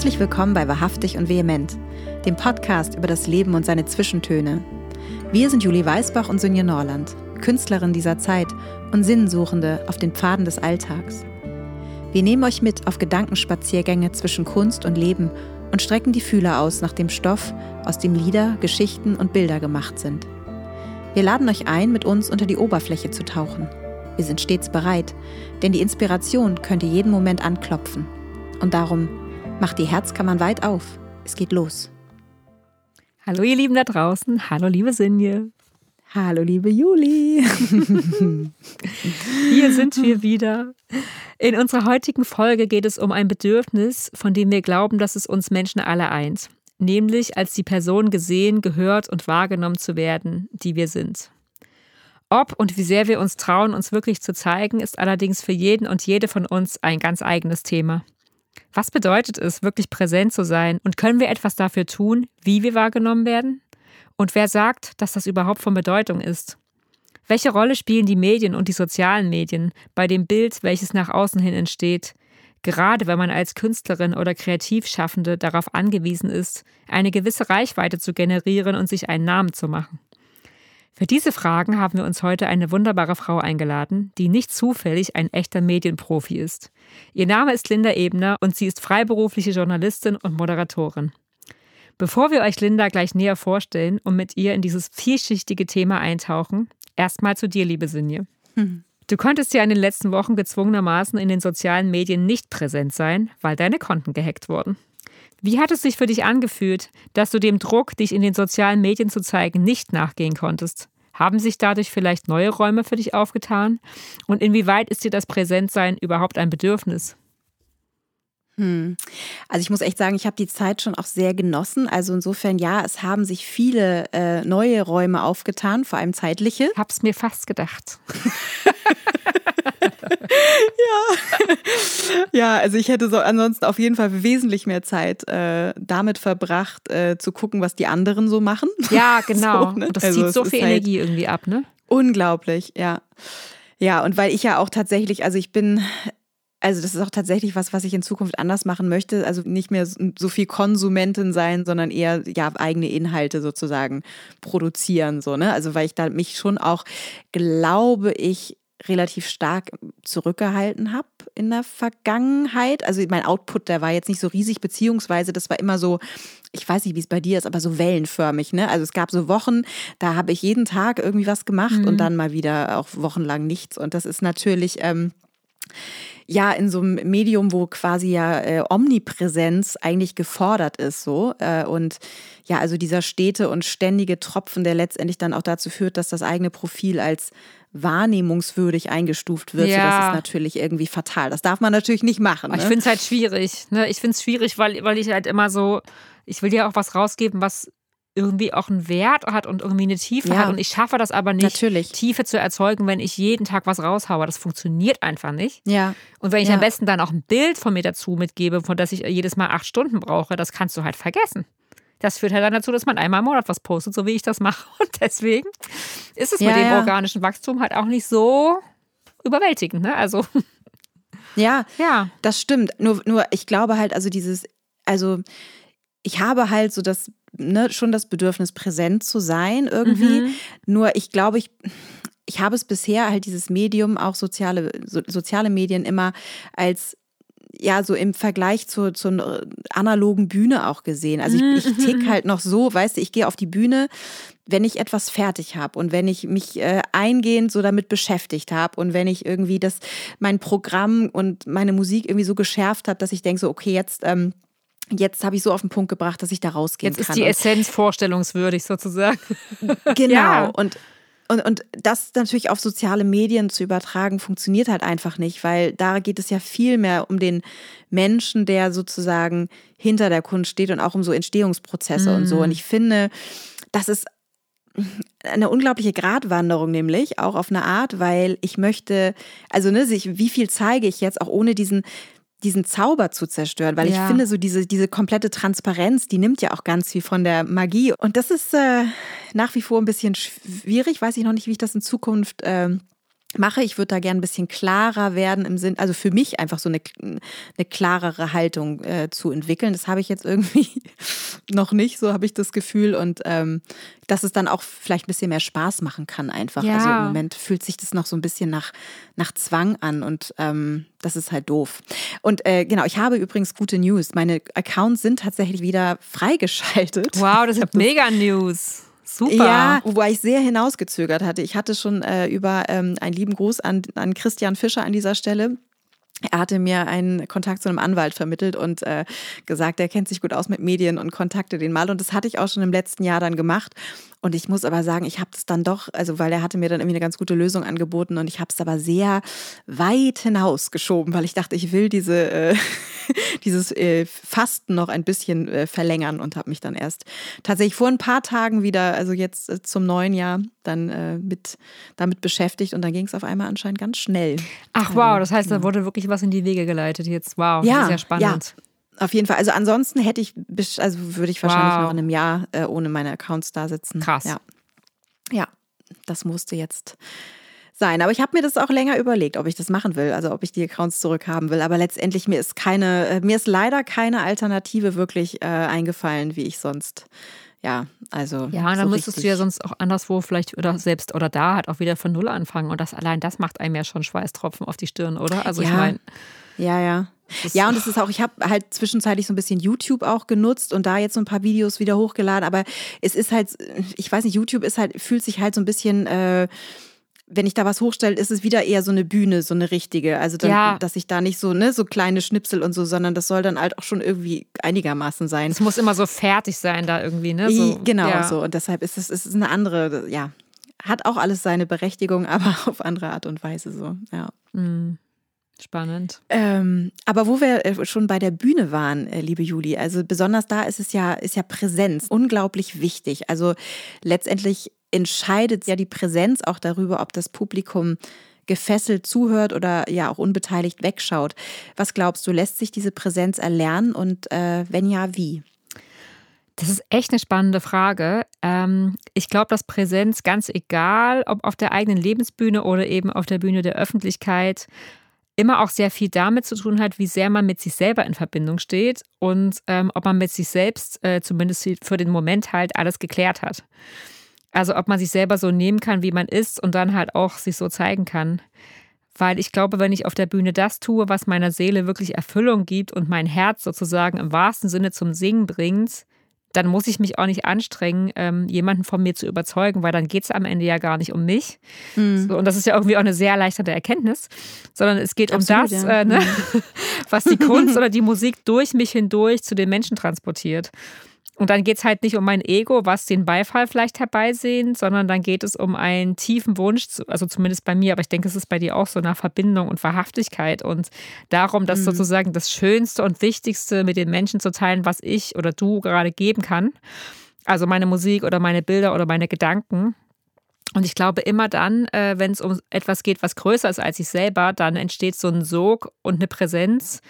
Herzlich willkommen bei Wahrhaftig und Vehement, dem Podcast über das Leben und seine Zwischentöne. Wir sind Julie Weißbach und Sonja Norland, Künstlerin dieser Zeit und Sinnsuchende auf den Pfaden des Alltags. Wir nehmen euch mit auf Gedankenspaziergänge zwischen Kunst und Leben und strecken die Fühler aus nach dem Stoff, aus dem Lieder, Geschichten und Bilder gemacht sind. Wir laden euch ein, mit uns unter die Oberfläche zu tauchen. Wir sind stets bereit, denn die Inspiration könnte jeden Moment anklopfen. Und darum macht die Herzkammern weit auf. Es geht los. Hallo ihr Lieben da draußen. Hallo liebe Sinje. Hallo liebe Juli. Hier sind wir wieder. In unserer heutigen Folge geht es um ein Bedürfnis, von dem wir glauben, dass es uns Menschen alle eint. Nämlich als die Person gesehen, gehört und wahrgenommen zu werden, die wir sind. Ob und wie sehr wir uns trauen, uns wirklich zu zeigen, ist allerdings für jeden und jede von uns ein ganz eigenes Thema. Was bedeutet es, wirklich präsent zu sein? Und können wir etwas dafür tun, wie wir wahrgenommen werden? Und wer sagt, dass das überhaupt von Bedeutung ist? Welche Rolle spielen die Medien und die sozialen Medien bei dem Bild, welches nach außen hin entsteht, gerade wenn man als Künstlerin oder Kreativschaffende darauf angewiesen ist, eine gewisse Reichweite zu generieren und sich einen Namen zu machen? Für diese Fragen haben wir uns heute eine wunderbare Frau eingeladen, die nicht zufällig ein echter Medienprofi ist. Ihr Name ist Linda Ebner und sie ist freiberufliche Journalistin und Moderatorin. Bevor wir euch Linda gleich näher vorstellen und mit ihr in dieses vielschichtige Thema eintauchen, erstmal zu dir, liebe Sinje. Hm. Du konntest ja in den letzten Wochen gezwungenermaßen in den sozialen Medien nicht präsent sein, weil deine Konten gehackt wurden. Wie hat es sich für dich angefühlt, dass du dem Druck, dich in den sozialen Medien zu zeigen, nicht nachgehen konntest? Haben sich dadurch vielleicht neue Räume für dich aufgetan? Und inwieweit ist dir das Präsentsein überhaupt ein Bedürfnis? Hm. Also ich muss echt sagen, ich habe die Zeit schon auch sehr genossen. Also insofern ja, es haben sich viele äh, neue Räume aufgetan, vor allem zeitliche. Hab's mir fast gedacht. ja. ja, also ich hätte so ansonsten auf jeden Fall wesentlich mehr Zeit äh, damit verbracht, äh, zu gucken, was die anderen so machen. Ja, genau. so, ne? Und das also zieht so viel halt Energie irgendwie ab, ne? Unglaublich, ja. Ja, und weil ich ja auch tatsächlich, also ich bin also das ist auch tatsächlich was, was ich in Zukunft anders machen möchte. Also nicht mehr so viel Konsumentin sein, sondern eher ja eigene Inhalte sozusagen produzieren so ne. Also weil ich da mich schon auch glaube ich relativ stark zurückgehalten habe in der Vergangenheit. Also mein Output, der war jetzt nicht so riesig, beziehungsweise das war immer so, ich weiß nicht, wie es bei dir ist, aber so wellenförmig. Ne? Also es gab so Wochen, da habe ich jeden Tag irgendwie was gemacht mhm. und dann mal wieder auch wochenlang nichts. Und das ist natürlich ähm, ja in so einem Medium, wo quasi ja äh, Omnipräsenz eigentlich gefordert ist, so äh, und ja, also dieser stete und ständige Tropfen, der letztendlich dann auch dazu führt, dass das eigene Profil als wahrnehmungswürdig eingestuft wird. Ja. So, das ist natürlich irgendwie fatal. Das darf man natürlich nicht machen. Ne? Ich finde es halt schwierig. Ne? Ich finde es schwierig, weil, weil ich halt immer so, ich will dir auch was rausgeben, was irgendwie auch einen Wert hat und irgendwie eine Tiefe ja. hat. Und ich schaffe das aber nicht, Natürlich. Tiefe zu erzeugen, wenn ich jeden Tag was raushaue. Das funktioniert einfach nicht. Ja. Und wenn ich ja. am besten dann auch ein Bild von mir dazu mitgebe, von das ich jedes Mal acht Stunden brauche, das kannst du halt vergessen. Das führt halt dann dazu, dass man einmal im Monat was postet, so wie ich das mache. Und deswegen ist es ja, mit dem organischen Wachstum halt auch nicht so überwältigend. Ne? Also. Ja, ja, das stimmt. Nur, nur ich glaube halt, also dieses, also ich habe halt so das, ne, schon das Bedürfnis, präsent zu sein irgendwie. Mhm. Nur ich glaube, ich, ich habe es bisher halt dieses Medium, auch soziale, so, soziale Medien immer als ja, so im Vergleich zur, zur analogen Bühne auch gesehen. Also ich, ich tick mhm. halt noch so, weißt du, ich gehe auf die Bühne, wenn ich etwas fertig habe und wenn ich mich äh, eingehend so damit beschäftigt habe und wenn ich irgendwie das, mein Programm und meine Musik irgendwie so geschärft habe, dass ich denke so, okay, jetzt, ähm, jetzt habe ich so auf den Punkt gebracht, dass ich da rausgehen jetzt kann. Jetzt ist die Essenz vorstellungswürdig sozusagen. Genau. Ja. Und und, und das natürlich auf soziale Medien zu übertragen, funktioniert halt einfach nicht, weil da geht es ja viel mehr um den Menschen, der sozusagen hinter der Kunst steht und auch um so Entstehungsprozesse mhm. und so. Und mhm. ich finde, das ist eine unglaubliche Gratwanderung nämlich, auch auf eine Art, weil ich möchte, also ne, wie viel zeige ich jetzt, auch ohne diesen diesen Zauber zu zerstören, weil ja. ich finde, so diese, diese komplette Transparenz, die nimmt ja auch ganz viel von der Magie. Und das ist äh, nach wie vor ein bisschen schwierig. Weiß ich noch nicht, wie ich das in Zukunft äh, mache. Ich würde da gerne ein bisschen klarer werden im Sinn, also für mich einfach so eine, eine klarere Haltung äh, zu entwickeln. Das habe ich jetzt irgendwie noch nicht, so habe ich das Gefühl. Und ähm, dass es dann auch vielleicht ein bisschen mehr Spaß machen kann, einfach. Ja. Also im Moment fühlt sich das noch so ein bisschen nach, nach Zwang an und ähm, das ist halt doof. Und äh, genau, ich habe übrigens gute News. Meine Accounts sind tatsächlich wieder freigeschaltet. Wow, das ist mega News. Super. Ja, wobei ich sehr hinausgezögert hatte. Ich hatte schon äh, über ähm, einen lieben Gruß an, an Christian Fischer an dieser Stelle er hatte mir einen Kontakt zu einem Anwalt vermittelt und äh, gesagt, er kennt sich gut aus mit Medien und kontakte den mal. Und das hatte ich auch schon im letzten Jahr dann gemacht. Und ich muss aber sagen, ich habe es dann doch, also weil er hatte mir dann irgendwie eine ganz gute Lösung angeboten und ich habe es aber sehr weit hinausgeschoben, weil ich dachte, ich will diese, äh, dieses äh, Fasten noch ein bisschen äh, verlängern und habe mich dann erst tatsächlich vor ein paar Tagen wieder, also jetzt äh, zum neuen Jahr, dann äh, mit, damit beschäftigt und dann ging es auf einmal anscheinend ganz schnell. Ach wow, das heißt, da wurde wirklich was in die Wege geleitet jetzt. Wow, ja, sehr spannend. Ja. Auf jeden Fall. Also ansonsten hätte ich, also würde ich wahrscheinlich wow. noch in einem Jahr äh, ohne meine Accounts da sitzen. Krass. Ja. ja, das musste jetzt sein. Aber ich habe mir das auch länger überlegt, ob ich das machen will, also ob ich die Accounts zurückhaben will. Aber letztendlich mir ist keine, äh, mir ist leider keine Alternative wirklich äh, eingefallen, wie ich sonst. Ja, also. Ja, und dann so müsstest du ja sonst auch anderswo vielleicht oder selbst oder da halt auch wieder von Null anfangen. Und das allein das macht einem ja schon Schweißtropfen auf die Stirn, oder? Also ja. ich meine. Ja, ja. Das ja, und es ist auch, ich habe halt zwischenzeitlich so ein bisschen YouTube auch genutzt und da jetzt so ein paar Videos wieder hochgeladen, aber es ist halt, ich weiß nicht, YouTube ist halt, fühlt sich halt so ein bisschen. Äh, wenn ich da was hochstelle, ist es wieder eher so eine Bühne, so eine richtige. Also, dann, ja. dass ich da nicht so, ne, so kleine Schnipsel und so, sondern das soll dann halt auch schon irgendwie einigermaßen sein. Es muss immer so fertig sein da irgendwie, ne? So, genau ja. so. Und deshalb ist es, ist eine andere, ja, hat auch alles seine Berechtigung, aber auf andere Art und Weise so, ja. Mhm. Spannend. Ähm, aber wo wir äh, schon bei der Bühne waren, äh, liebe Juli, also besonders da ist es ja, ist ja Präsenz unglaublich wichtig. Also letztendlich entscheidet ja die Präsenz auch darüber, ob das Publikum gefesselt zuhört oder ja auch unbeteiligt wegschaut. Was glaubst du, lässt sich diese Präsenz erlernen und äh, wenn ja, wie? Das ist echt eine spannende Frage. Ähm, ich glaube, dass Präsenz ganz egal, ob auf der eigenen Lebensbühne oder eben auf der Bühne der Öffentlichkeit, immer auch sehr viel damit zu tun hat, wie sehr man mit sich selber in Verbindung steht und ähm, ob man mit sich selbst äh, zumindest für den Moment halt alles geklärt hat. Also ob man sich selber so nehmen kann, wie man ist und dann halt auch sich so zeigen kann. Weil ich glaube, wenn ich auf der Bühne das tue, was meiner Seele wirklich Erfüllung gibt und mein Herz sozusagen im wahrsten Sinne zum Singen bringt, dann muss ich mich auch nicht anstrengen, ähm, jemanden von mir zu überzeugen, weil dann geht es am Ende ja gar nicht um mich. Mhm. So, und das ist ja irgendwie auch eine sehr erleichterte Erkenntnis, sondern es geht Absolut, um das, ja. äh, ne, mhm. was die Kunst oder die Musik durch mich hindurch zu den Menschen transportiert. Und dann geht es halt nicht um mein Ego, was den Beifall vielleicht herbeisehnt, sondern dann geht es um einen tiefen Wunsch, also zumindest bei mir, aber ich denke, es ist bei dir auch so nach Verbindung und Wahrhaftigkeit und darum, dass mhm. sozusagen das Schönste und Wichtigste mit den Menschen zu teilen, was ich oder du gerade geben kann. Also meine Musik oder meine Bilder oder meine Gedanken. Und ich glaube, immer dann, äh, wenn es um etwas geht, was größer ist als ich selber, dann entsteht so ein Sog und eine Präsenz,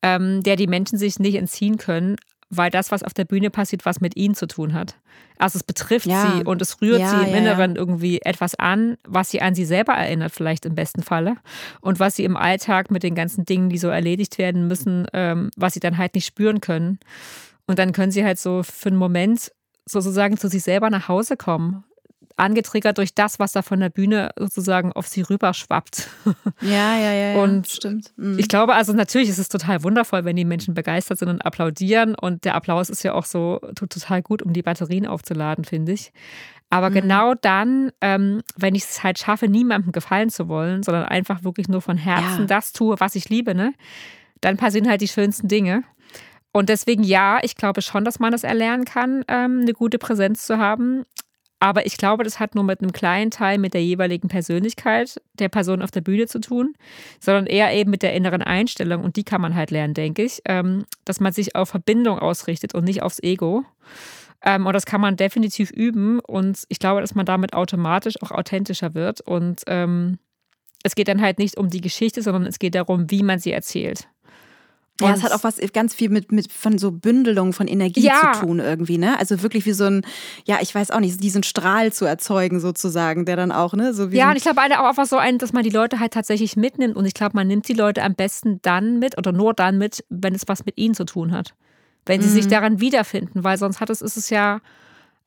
ähm, der die Menschen sich nicht entziehen können, weil das, was auf der Bühne passiert, was mit ihnen zu tun hat. Also es betrifft ja. sie und es rührt ja, sie im ja, Inneren irgendwie etwas an, was sie an sie selber erinnert, vielleicht im besten Falle. Und was sie im Alltag mit den ganzen Dingen, die so erledigt werden müssen, ähm, was sie dann halt nicht spüren können. Und dann können sie halt so für einen Moment sozusagen zu sich selber nach Hause kommen angetriggert durch das, was da von der Bühne sozusagen auf sie rüberschwappt. Ja, ja, ja. ja und stimmt. Mhm. Ich glaube, also natürlich ist es total wundervoll, wenn die Menschen begeistert sind und applaudieren. Und der Applaus ist ja auch so total gut, um die Batterien aufzuladen, finde ich. Aber mhm. genau dann, ähm, wenn ich es halt schaffe, niemandem gefallen zu wollen, sondern einfach wirklich nur von Herzen ja. das tue, was ich liebe, ne, dann passieren halt die schönsten Dinge. Und deswegen ja, ich glaube schon, dass man das erlernen kann, ähm, eine gute Präsenz zu haben. Aber ich glaube, das hat nur mit einem kleinen Teil mit der jeweiligen Persönlichkeit der Person auf der Bühne zu tun, sondern eher eben mit der inneren Einstellung. Und die kann man halt lernen, denke ich, ähm, dass man sich auf Verbindung ausrichtet und nicht aufs Ego. Ähm, und das kann man definitiv üben. Und ich glaube, dass man damit automatisch auch authentischer wird. Und ähm, es geht dann halt nicht um die Geschichte, sondern es geht darum, wie man sie erzählt. Ja, es hat auch was ganz viel mit, mit von so Bündelung von Energie ja. zu tun irgendwie, ne? Also wirklich wie so ein, ja, ich weiß auch nicht, diesen Strahl zu erzeugen sozusagen, der dann auch, ne? So ja, und ich glaube auch einfach so ein, dass man die Leute halt tatsächlich mitnimmt und ich glaube, man nimmt die Leute am besten dann mit oder nur dann mit, wenn es was mit ihnen zu tun hat. Wenn sie mhm. sich daran wiederfinden, weil sonst hat es, ist es ja,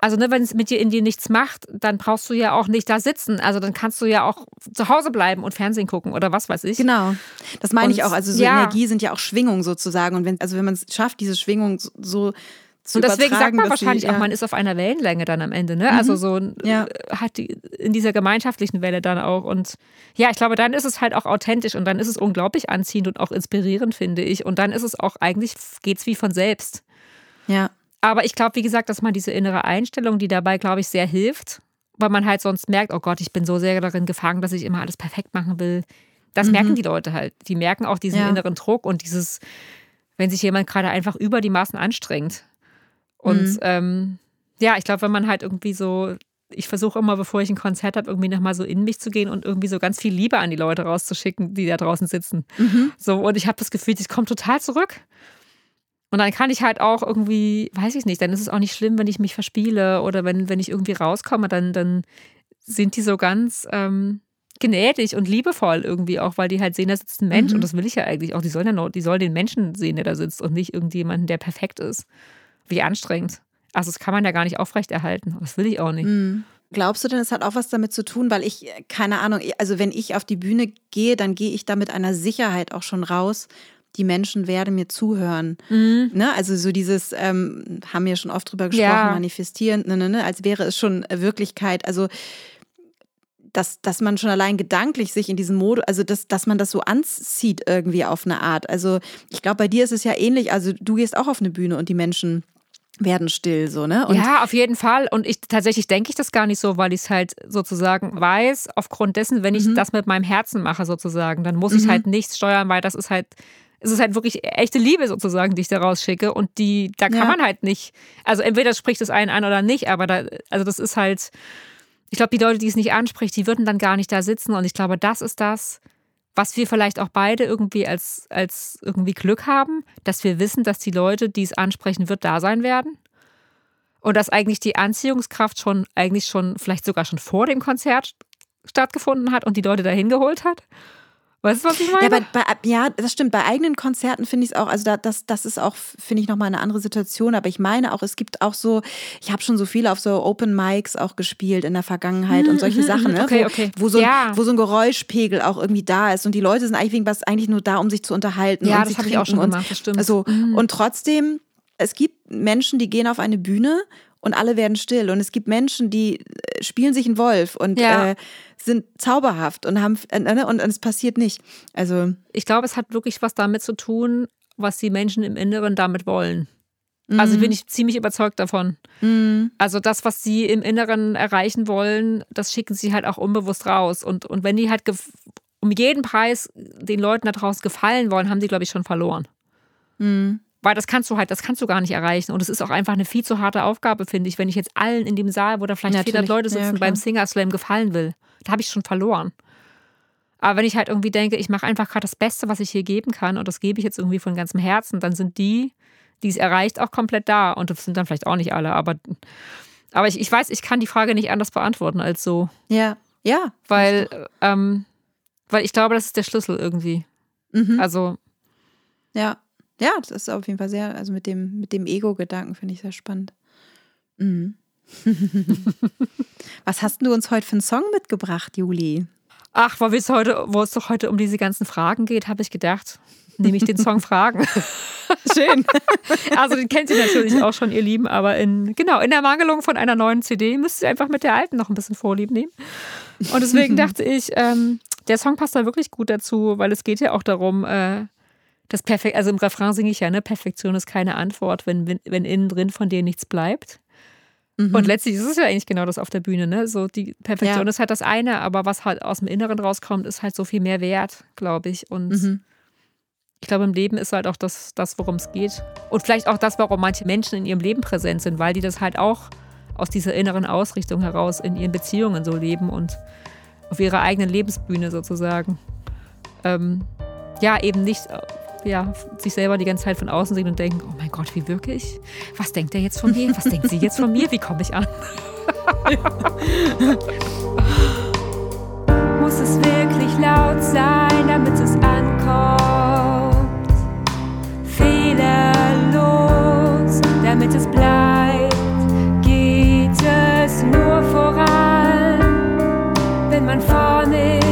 also ne, wenn es mit dir in dir nichts macht, dann brauchst du ja auch nicht da sitzen. Also dann kannst du ja auch zu Hause bleiben und Fernsehen gucken oder was weiß ich. Genau. Das meine und, ich auch. Also so ja. Energie sind ja auch Schwingungen sozusagen. Und wenn, also wenn man es schafft, diese Schwingung so zu und deswegen sagt man wahrscheinlich sie, ja. auch, man ist auf einer Wellenlänge dann am Ende, ne? Mhm. Also so ja. hat die in dieser gemeinschaftlichen Welle dann auch. Und ja, ich glaube, dann ist es halt auch authentisch und dann ist es unglaublich anziehend und auch inspirierend, finde ich. Und dann ist es auch eigentlich, geht's wie von selbst. Ja. Aber ich glaube, wie gesagt, dass man diese innere Einstellung, die dabei, glaube ich, sehr hilft, weil man halt sonst merkt, oh Gott, ich bin so sehr darin gefangen, dass ich immer alles perfekt machen will. Das mhm. merken die Leute halt. Die merken auch diesen ja. inneren Druck und dieses, wenn sich jemand gerade einfach über die Maßen anstrengt. Und mhm. ähm, ja, ich glaube, wenn man halt irgendwie so, ich versuche immer, bevor ich ein Konzert habe, irgendwie nochmal so in mich zu gehen und irgendwie so ganz viel Liebe an die Leute rauszuschicken, die da draußen sitzen. Mhm. So, und ich habe das Gefühl, ich komme total zurück. Und dann kann ich halt auch irgendwie, weiß ich nicht, dann ist es auch nicht schlimm, wenn ich mich verspiele oder wenn, wenn ich irgendwie rauskomme, dann, dann sind die so ganz ähm, gnädig und liebevoll irgendwie auch, weil die halt sehen, da sitzt ein Mensch mhm. und das will ich ja eigentlich auch. Die sollen ja noch, die sollen den Menschen sehen, der da sitzt und nicht irgendjemanden, der perfekt ist. Wie anstrengend. Also das kann man ja gar nicht aufrechterhalten. Das will ich auch nicht. Mhm. Glaubst du denn, es hat auch was damit zu tun, weil ich, keine Ahnung, also wenn ich auf die Bühne gehe, dann gehe ich da mit einer Sicherheit auch schon raus, die Menschen werden mir zuhören. Mhm. Ne? Also so dieses, ähm, haben wir schon oft drüber gesprochen, ja. manifestieren, ne, ne, ne, als wäre es schon Wirklichkeit. Also dass, dass man schon allein gedanklich sich in diesem Modus, also dass, dass man das so anzieht irgendwie auf eine Art. Also ich glaube, bei dir ist es ja ähnlich. Also du gehst auch auf eine Bühne und die Menschen werden still, so, ne? Und ja, auf jeden Fall. Und ich tatsächlich denke ich das gar nicht so, weil ich es halt sozusagen weiß, aufgrund dessen, wenn ich mhm. das mit meinem Herzen mache, sozusagen, dann muss mhm. ich halt nichts steuern, weil das ist halt es ist halt wirklich echte Liebe sozusagen, die ich da rausschicke. Und die, da kann ja. man halt nicht, also entweder spricht es einen an oder nicht, aber da, also das ist halt, ich glaube, die Leute, die es nicht anspricht, die würden dann gar nicht da sitzen. Und ich glaube, das ist das, was wir vielleicht auch beide irgendwie als, als irgendwie Glück haben, dass wir wissen, dass die Leute, die es ansprechen wird, da sein werden. Und dass eigentlich die Anziehungskraft schon, eigentlich schon, vielleicht sogar schon vor dem Konzert stattgefunden hat und die Leute dahin geholt hat. Weißt du, was ich meine? Ja, bei, bei, ja das stimmt. Bei eigenen Konzerten finde ich es auch, also da, das, das ist auch, finde ich, nochmal eine andere Situation. Aber ich meine auch, es gibt auch so, ich habe schon so viele auf so Open Mics auch gespielt in der Vergangenheit und solche mhm, Sachen, ne? okay, okay. Wo, wo, so, ja. wo so ein Geräuschpegel auch irgendwie da ist. Und die Leute sind eigentlich wegen was eigentlich nur da, um sich zu unterhalten. Ja, das habe ich auch schon gemacht, das stimmt. Also, mhm. Und trotzdem, es gibt Menschen, die gehen auf eine Bühne und alle werden still. Und es gibt Menschen, die äh, spielen sich einen Wolf und ja. äh, sind zauberhaft und haben äh, ne, und, und es passiert nicht. Also ich glaube, es hat wirklich was damit zu tun, was die Menschen im Inneren damit wollen. Also bin mhm. ich ziemlich überzeugt davon. Mhm. Also das, was sie im Inneren erreichen wollen, das schicken sie halt auch unbewusst raus. Und, und wenn die halt um jeden Preis den Leuten da draußen gefallen wollen, haben sie, glaube ich, schon verloren. Mhm. Weil das kannst du halt, das kannst du gar nicht erreichen. Und es ist auch einfach eine viel zu harte Aufgabe, finde ich, wenn ich jetzt allen in dem Saal, wo da vielleicht Natürlich. 400 Leute sitzen, ja, beim Singer Slam gefallen will. Da habe ich schon verloren. Aber wenn ich halt irgendwie denke, ich mache einfach gerade das Beste, was ich hier geben kann, und das gebe ich jetzt irgendwie von ganzem Herzen, dann sind die, die es erreicht, auch komplett da. Und das sind dann vielleicht auch nicht alle, aber, aber ich, ich weiß, ich kann die Frage nicht anders beantworten als so. Ja, ja. Weil, ähm, weil ich glaube, das ist der Schlüssel irgendwie. Mhm. Also. Ja. Ja, das ist auf jeden Fall sehr, also mit dem, mit dem Ego-Gedanken finde ich sehr spannend. Mhm. Was hast du uns heute für einen Song mitgebracht, Juli? Ach, weil es heute, wo es doch heute um diese ganzen Fragen geht, habe ich gedacht, nehme ich den Song Fragen. Schön. Also den kennt ihr natürlich auch schon, ihr Lieben, aber in, genau, in der Mangelung von einer neuen CD müsst ihr einfach mit der alten noch ein bisschen Vorlieb nehmen. Und deswegen dachte ich, ähm, der Song passt da wirklich gut dazu, weil es geht ja auch darum, äh, das Perfekt, also im Refrain singe ich ja, ne, Perfektion ist keine Antwort, wenn, wenn, wenn innen drin von dir nichts bleibt. Mhm. Und letztlich ist es ja eigentlich genau das auf der Bühne, ne? So die Perfektion ja. ist halt das eine, aber was halt aus dem Inneren rauskommt, ist halt so viel mehr wert, glaube ich. Und mhm. ich glaube, im Leben ist halt auch das, das worum es geht. Und vielleicht auch das, warum manche Menschen in ihrem Leben präsent sind, weil die das halt auch aus dieser inneren Ausrichtung heraus in ihren Beziehungen so leben und auf ihrer eigenen Lebensbühne sozusagen. Ähm, ja, eben nicht ja, sich selber die ganze Zeit von außen sehen und denken, oh mein Gott, wie wirke ich? Was denkt er jetzt von mir? Was denkt sie jetzt von mir? Wie komme ich an? Muss es wirklich laut sein, damit es ankommt? Fehlerlos, damit es bleibt? Geht es nur voran, wenn man vorne ist?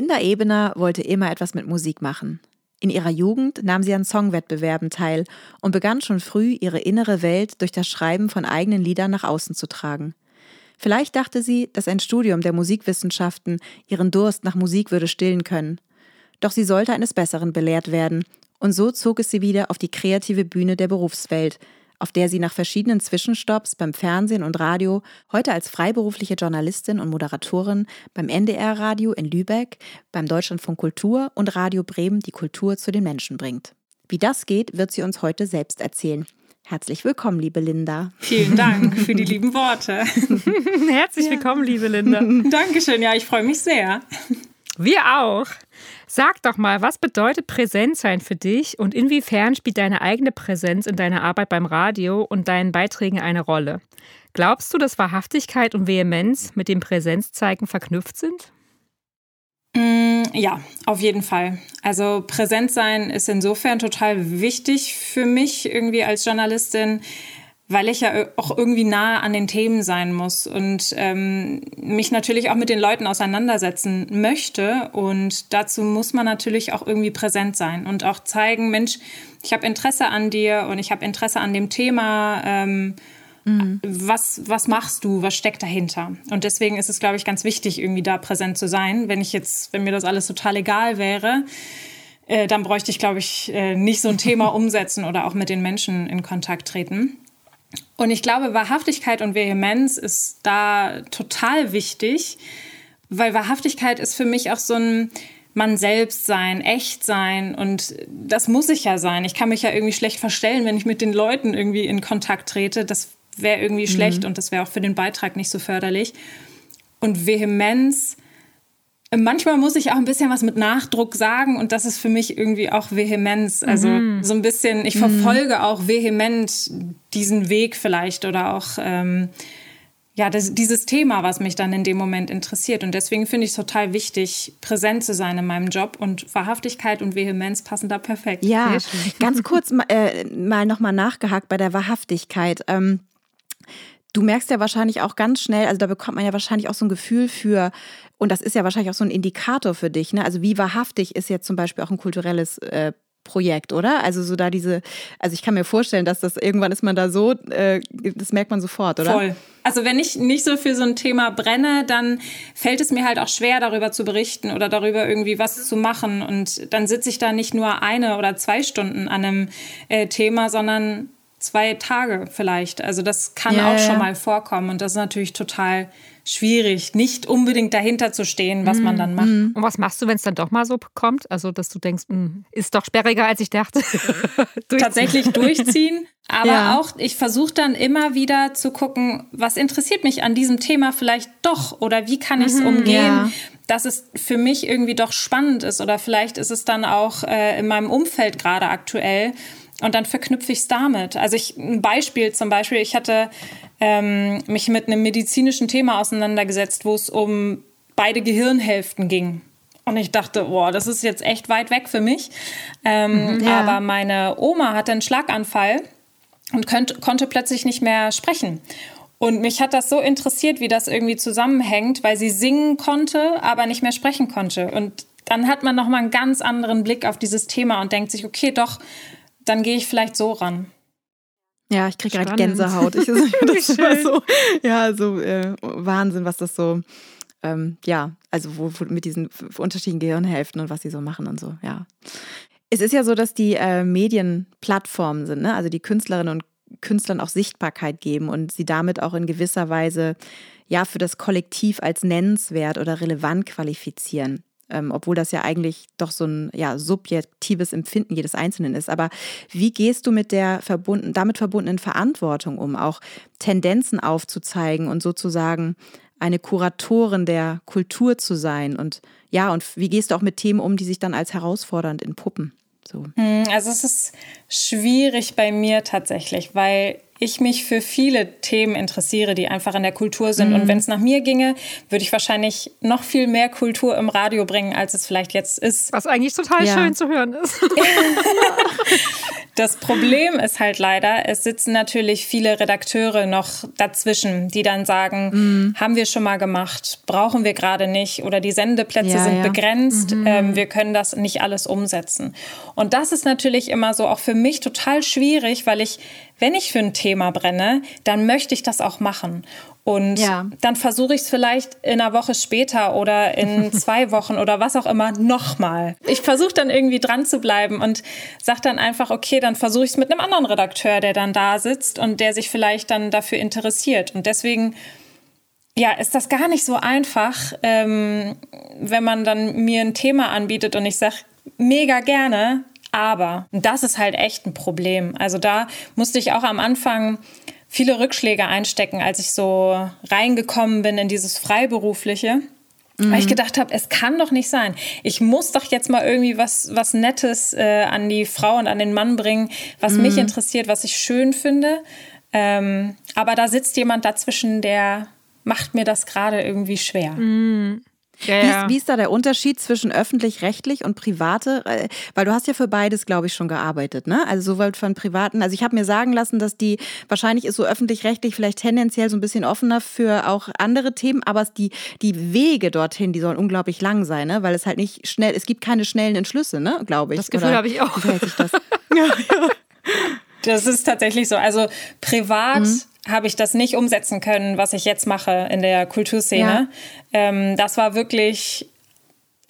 Linda Ebener wollte immer etwas mit Musik machen. In ihrer Jugend nahm sie an Songwettbewerben teil und begann schon früh, ihre innere Welt durch das Schreiben von eigenen Liedern nach außen zu tragen. Vielleicht dachte sie, dass ein Studium der Musikwissenschaften ihren Durst nach Musik würde stillen können. Doch sie sollte eines Besseren belehrt werden, und so zog es sie wieder auf die kreative Bühne der Berufswelt, auf der sie nach verschiedenen Zwischenstopps beim Fernsehen und Radio heute als freiberufliche Journalistin und Moderatorin beim NDR-Radio in Lübeck, beim Deutschlandfunk Kultur und Radio Bremen die Kultur zu den Menschen bringt. Wie das geht, wird sie uns heute selbst erzählen. Herzlich willkommen, liebe Linda. Vielen Dank für die lieben Worte. Herzlich ja. willkommen, liebe Linda. Dankeschön, ja, ich freue mich sehr. Wir auch. Sag doch mal, was bedeutet Präsent sein für dich und inwiefern spielt deine eigene Präsenz in deiner Arbeit beim Radio und deinen Beiträgen eine Rolle? Glaubst du, dass Wahrhaftigkeit und Vehemenz mit dem Präsenzzeigen verknüpft sind? Mm, ja, auf jeden Fall. Also präsent sein ist insofern total wichtig für mich irgendwie als Journalistin, weil ich ja auch irgendwie nah an den Themen sein muss und ähm, mich natürlich auch mit den Leuten auseinandersetzen möchte. Und dazu muss man natürlich auch irgendwie präsent sein und auch zeigen, Mensch, ich habe Interesse an dir und ich habe Interesse an dem Thema. Ähm, Mhm. Was, was machst du? Was steckt dahinter? Und deswegen ist es, glaube ich, ganz wichtig, irgendwie da präsent zu sein. Wenn ich jetzt, wenn mir das alles total egal wäre, äh, dann bräuchte ich, glaube ich, äh, nicht so ein Thema umsetzen oder auch mit den Menschen in Kontakt treten. Und ich glaube, Wahrhaftigkeit und Vehemenz ist da total wichtig, weil Wahrhaftigkeit ist für mich auch so ein, man selbst sein, echt sein und das muss ich ja sein. Ich kann mich ja irgendwie schlecht verstellen, wenn ich mit den Leuten irgendwie in Kontakt trete. Das wäre irgendwie mhm. schlecht und das wäre auch für den Beitrag nicht so förderlich. Und Vehemenz, manchmal muss ich auch ein bisschen was mit Nachdruck sagen und das ist für mich irgendwie auch Vehemenz. Also mhm. so ein bisschen, ich verfolge mhm. auch vehement diesen Weg vielleicht oder auch ähm, ja, das, dieses Thema, was mich dann in dem Moment interessiert. Und deswegen finde ich es total wichtig, präsent zu sein in meinem Job. Und Wahrhaftigkeit und Vehemenz passen da perfekt. Ja, ganz kurz äh, mal nochmal nachgehakt bei der Wahrhaftigkeit. Ähm, Du merkst ja wahrscheinlich auch ganz schnell, also da bekommt man ja wahrscheinlich auch so ein Gefühl für, und das ist ja wahrscheinlich auch so ein Indikator für dich, ne? Also wie wahrhaftig ist jetzt zum Beispiel auch ein kulturelles äh, Projekt, oder? Also so da diese, also ich kann mir vorstellen, dass das irgendwann ist man da so, äh, das merkt man sofort, oder? Voll. Also wenn ich nicht so für so ein Thema brenne, dann fällt es mir halt auch schwer, darüber zu berichten oder darüber irgendwie was zu machen. Und dann sitze ich da nicht nur eine oder zwei Stunden an einem äh, Thema, sondern zwei Tage vielleicht. Also das kann ja, auch schon mal vorkommen und das ist natürlich total schwierig, nicht unbedingt dahinter zu stehen, was mm, man dann macht. Mm. Und was machst du, wenn es dann doch mal so kommt? Also, dass du denkst, mh, hm, ist doch sperriger, als ich dachte. durchziehen. Tatsächlich durchziehen. Aber ja. auch, ich versuche dann immer wieder zu gucken, was interessiert mich an diesem Thema vielleicht doch oder wie kann ich es mhm, umgehen, ja. dass es für mich irgendwie doch spannend ist oder vielleicht ist es dann auch äh, in meinem Umfeld gerade aktuell und dann verknüpfe ich es damit. Also ich, ein Beispiel zum Beispiel, ich hatte ähm, mich mit einem medizinischen Thema auseinandergesetzt, wo es um beide Gehirnhälften ging. Und ich dachte, boah, das ist jetzt echt weit weg für mich. Ähm, mhm, ja. Aber meine Oma hatte einen Schlaganfall und könnt, konnte plötzlich nicht mehr sprechen. Und mich hat das so interessiert, wie das irgendwie zusammenhängt, weil sie singen konnte, aber nicht mehr sprechen konnte. Und dann hat man nochmal einen ganz anderen Blick auf dieses Thema und denkt sich, okay, doch, dann gehe ich vielleicht so ran. Ja, ich kriege gerade Gänsehaut. Ich, das ist so, ja, so äh, Wahnsinn, was das so, ähm, ja, also wo, wo, mit diesen unterschiedlichen Gehirnhälften und was sie so machen und so, ja. Es ist ja so, dass die äh, Medienplattformen sind, ne? also die Künstlerinnen und Künstlern auch Sichtbarkeit geben und sie damit auch in gewisser Weise ja für das Kollektiv als nennenswert oder relevant qualifizieren. Ähm, obwohl das ja eigentlich doch so ein ja, subjektives Empfinden jedes Einzelnen ist. Aber wie gehst du mit der verbunden, damit verbundenen Verantwortung um, auch Tendenzen aufzuzeigen und sozusagen eine Kuratorin der Kultur zu sein? Und ja, und wie gehst du auch mit Themen um, die sich dann als herausfordernd entpuppen? So. Hm, also es ist schwierig bei mir tatsächlich, weil ich mich für viele Themen interessiere, die einfach in der Kultur sind. Mhm. Und wenn es nach mir ginge, würde ich wahrscheinlich noch viel mehr Kultur im Radio bringen, als es vielleicht jetzt ist. Was eigentlich total ja. schön zu hören ist. Das Problem ist halt leider, es sitzen natürlich viele Redakteure noch dazwischen, die dann sagen, mhm. haben wir schon mal gemacht, brauchen wir gerade nicht oder die Sendeplätze ja, sind ja. begrenzt, mhm. ähm, wir können das nicht alles umsetzen. Und das ist natürlich immer so auch für mich total schwierig, weil ich wenn ich für ein Thema brenne, dann möchte ich das auch machen. Und ja. dann versuche ich es vielleicht in einer Woche später oder in zwei Wochen oder was auch immer nochmal. Ich versuche dann irgendwie dran zu bleiben und sage dann einfach, okay, dann versuche ich es mit einem anderen Redakteur, der dann da sitzt und der sich vielleicht dann dafür interessiert. Und deswegen ja, ist das gar nicht so einfach, ähm, wenn man dann mir ein Thema anbietet und ich sage, mega gerne, aber das ist halt echt ein Problem. Also da musste ich auch am Anfang viele Rückschläge einstecken, als ich so reingekommen bin in dieses Freiberufliche. Mhm. Weil ich mhm. gedacht habe, es kann doch nicht sein. Ich muss doch jetzt mal irgendwie was, was Nettes äh, an die Frau und an den Mann bringen, was mhm. mich interessiert, was ich schön finde. Ähm, aber da sitzt jemand dazwischen, der macht mir das gerade irgendwie schwer. Mhm. Ja, ja. Wie, ist, wie, ist, da der Unterschied zwischen öffentlich-rechtlich und private? Äh, weil du hast ja für beides, glaube ich, schon gearbeitet, ne? Also sowohl von privaten, also ich habe mir sagen lassen, dass die, wahrscheinlich ist so öffentlich-rechtlich vielleicht tendenziell so ein bisschen offener für auch andere Themen, aber die, die Wege dorthin, die sollen unglaublich lang sein, ne? Weil es halt nicht schnell, es gibt keine schnellen Entschlüsse, ne? Glaube ich. Das Gefühl habe ich auch. Wie das? ja, ja. Das ist tatsächlich so. Also privat mhm habe ich das nicht umsetzen können, was ich jetzt mache in der Kulturszene. Ja. Ähm, das war wirklich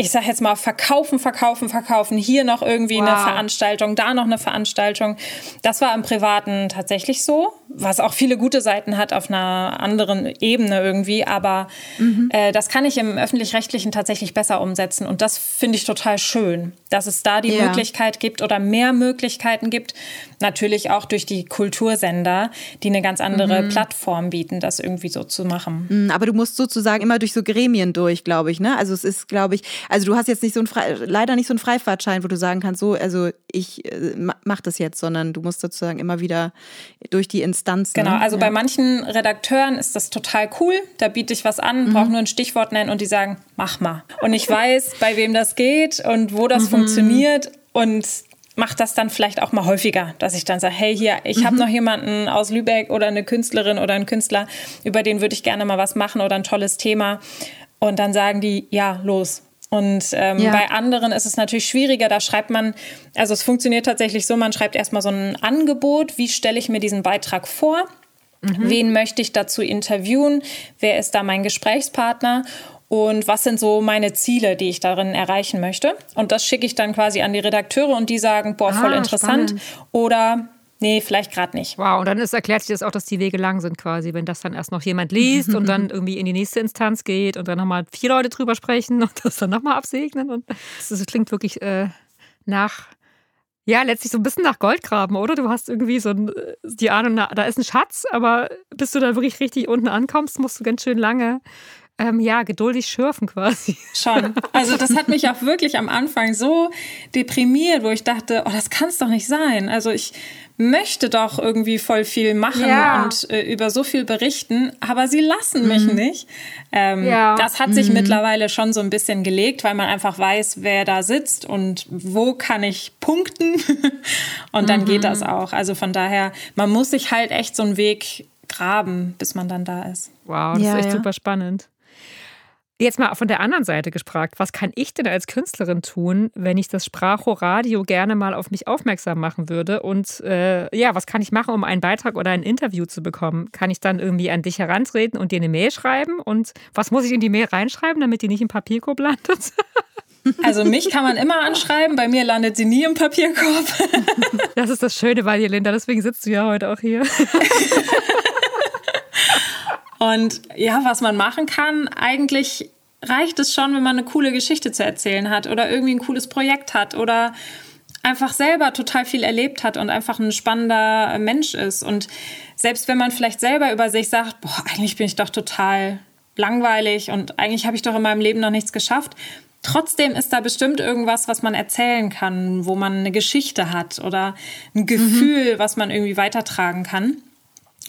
ich sag jetzt mal, verkaufen, verkaufen, verkaufen. Hier noch irgendwie wow. eine Veranstaltung, da noch eine Veranstaltung. Das war im Privaten tatsächlich so, was auch viele gute Seiten hat auf einer anderen Ebene irgendwie. Aber mhm. äh, das kann ich im öffentlich-rechtlichen tatsächlich besser umsetzen. Und das finde ich total schön, dass es da die ja. Möglichkeit gibt oder mehr Möglichkeiten gibt. Natürlich auch durch die Kultursender, die eine ganz andere mhm. Plattform bieten, das irgendwie so zu machen. Mhm, aber du musst sozusagen immer durch so Gremien durch, glaube ich. Ne? Also es ist, glaube ich, also du hast jetzt nicht so ein leider nicht so einen Freifahrtschein, wo du sagen kannst, so, also ich äh, mach das jetzt, sondern du musst sozusagen immer wieder durch die Instanzen. Genau, also ja. bei manchen Redakteuren ist das total cool. Da biete ich was an, mhm. brauche nur ein Stichwort nennen und die sagen, mach mal. Und ich weiß, bei wem das geht und wo das mhm. funktioniert und mache das dann vielleicht auch mal häufiger, dass ich dann sage, hey, hier, ich mhm. habe noch jemanden aus Lübeck oder eine Künstlerin oder einen Künstler, über den würde ich gerne mal was machen oder ein tolles Thema. Und dann sagen die, ja, los, und ähm, ja. bei anderen ist es natürlich schwieriger. Da schreibt man, also es funktioniert tatsächlich so, man schreibt erstmal so ein Angebot, wie stelle ich mir diesen Beitrag vor? Mhm. Wen möchte ich dazu interviewen? Wer ist da mein Gesprächspartner? Und was sind so meine Ziele, die ich darin erreichen möchte? Und das schicke ich dann quasi an die Redakteure und die sagen, boah, voll ah, interessant. Spannend. Oder Nee, vielleicht gerade nicht. Wow, und dann ist, erklärt sich das auch, dass die Wege lang sind quasi, wenn das dann erst noch jemand liest und dann irgendwie in die nächste Instanz geht und dann nochmal vier Leute drüber sprechen und das dann nochmal absegnen. Und das, das klingt wirklich äh, nach ja, letztlich so ein bisschen nach Goldgraben, oder? Du hast irgendwie so ein, die Ahnung, da ist ein Schatz, aber bis du da wirklich richtig unten ankommst, musst du ganz schön lange ähm, ja, geduldig schürfen quasi. Schon. Also das hat mich auch wirklich am Anfang so deprimiert, wo ich dachte, oh, das kann es doch nicht sein. Also ich möchte doch irgendwie voll viel machen ja. und äh, über so viel berichten, aber sie lassen mich mhm. nicht. Ähm, ja. Das hat sich mhm. mittlerweile schon so ein bisschen gelegt, weil man einfach weiß, wer da sitzt und wo kann ich punkten. und dann mhm. geht das auch. Also von daher, man muss sich halt echt so einen Weg graben, bis man dann da ist. Wow, das ja, ist echt super spannend. Jetzt mal von der anderen Seite gefragt, was kann ich denn als Künstlerin tun, wenn ich das Spracho-Radio gerne mal auf mich aufmerksam machen würde? Und äh, ja, was kann ich machen, um einen Beitrag oder ein Interview zu bekommen? Kann ich dann irgendwie an dich herantreten und dir eine Mail schreiben? Und was muss ich in die Mail reinschreiben, damit die nicht im Papierkorb landet? Also mich kann man immer anschreiben, bei mir landet sie nie im Papierkorb. Das ist das Schöne bei dir, Linda, deswegen sitzt du ja heute auch hier. Und ja, was man machen kann, eigentlich reicht es schon, wenn man eine coole Geschichte zu erzählen hat oder irgendwie ein cooles Projekt hat oder einfach selber total viel erlebt hat und einfach ein spannender Mensch ist. Und selbst wenn man vielleicht selber über sich sagt, boah, eigentlich bin ich doch total langweilig und eigentlich habe ich doch in meinem Leben noch nichts geschafft. Trotzdem ist da bestimmt irgendwas, was man erzählen kann, wo man eine Geschichte hat oder ein Gefühl, mhm. was man irgendwie weitertragen kann.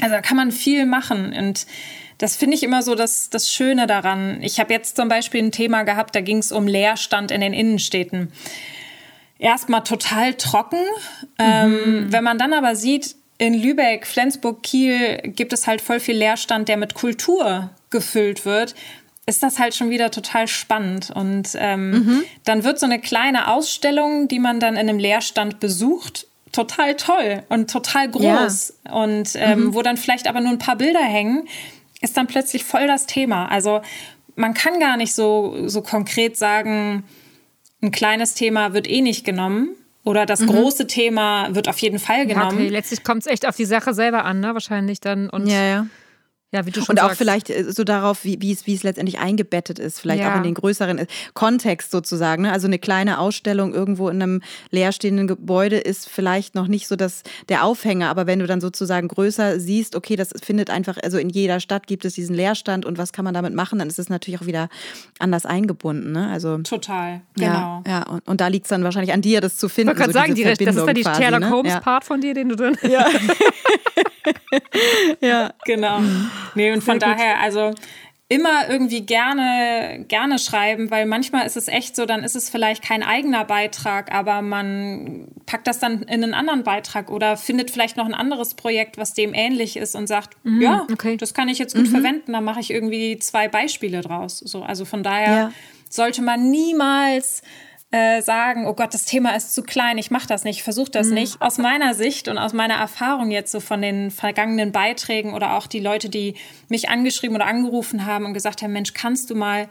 Also da kann man viel machen und das finde ich immer so das, das Schöne daran. Ich habe jetzt zum Beispiel ein Thema gehabt, da ging es um Leerstand in den Innenstädten. Erstmal total trocken. Ähm, mhm. Ähm, wenn man dann aber sieht, in Lübeck, Flensburg, Kiel gibt es halt voll viel Leerstand, der mit Kultur gefüllt wird, ist das halt schon wieder total spannend. Und ähm, mhm. dann wird so eine kleine Ausstellung, die man dann in einem Leerstand besucht, total toll und total groß. Ja. Und ähm, mhm. wo dann vielleicht aber nur ein paar Bilder hängen, ist dann plötzlich voll das Thema. Also man kann gar nicht so, so konkret sagen, ein kleines Thema wird eh nicht genommen. Oder das mhm. große Thema wird auf jeden Fall genommen. okay, letztlich kommt es echt auf die Sache selber an, ne? Wahrscheinlich dann. Und ja, ja. Ja, wie du schon Und sagst. auch vielleicht äh, so darauf, wie, wie, es, wie es letztendlich eingebettet ist, vielleicht ja. auch in den größeren äh, Kontext sozusagen. Ne? Also eine kleine Ausstellung irgendwo in einem leerstehenden Gebäude ist vielleicht noch nicht so das, der Aufhänger, aber wenn du dann sozusagen größer siehst, okay, das findet einfach, also in jeder Stadt gibt es diesen Leerstand und was kann man damit machen, dann ist es natürlich auch wieder anders eingebunden. Ne? Also, Total, genau. Ja, ja. Und, und da liegt es dann wahrscheinlich an dir, das zu finden. Ich wollte so sagen, die, das ist dann die Sherlock ne? Holmes-Part von dir, den du drin Ja. ja, genau. Nee, und von Sehr daher, gut. also immer irgendwie gerne, gerne schreiben, weil manchmal ist es echt so, dann ist es vielleicht kein eigener Beitrag, aber man packt das dann in einen anderen Beitrag oder findet vielleicht noch ein anderes Projekt, was dem ähnlich ist und sagt, mhm, ja, okay. das kann ich jetzt gut mhm. verwenden, dann mache ich irgendwie zwei Beispiele draus. So, also von daher ja. sollte man niemals äh, sagen, oh Gott, das Thema ist zu klein, ich mache das nicht, ich versuche das mhm. nicht. Aus meiner Sicht und aus meiner Erfahrung jetzt so von den vergangenen Beiträgen oder auch die Leute, die mich angeschrieben oder angerufen haben und gesagt haben, Mensch, kannst du mal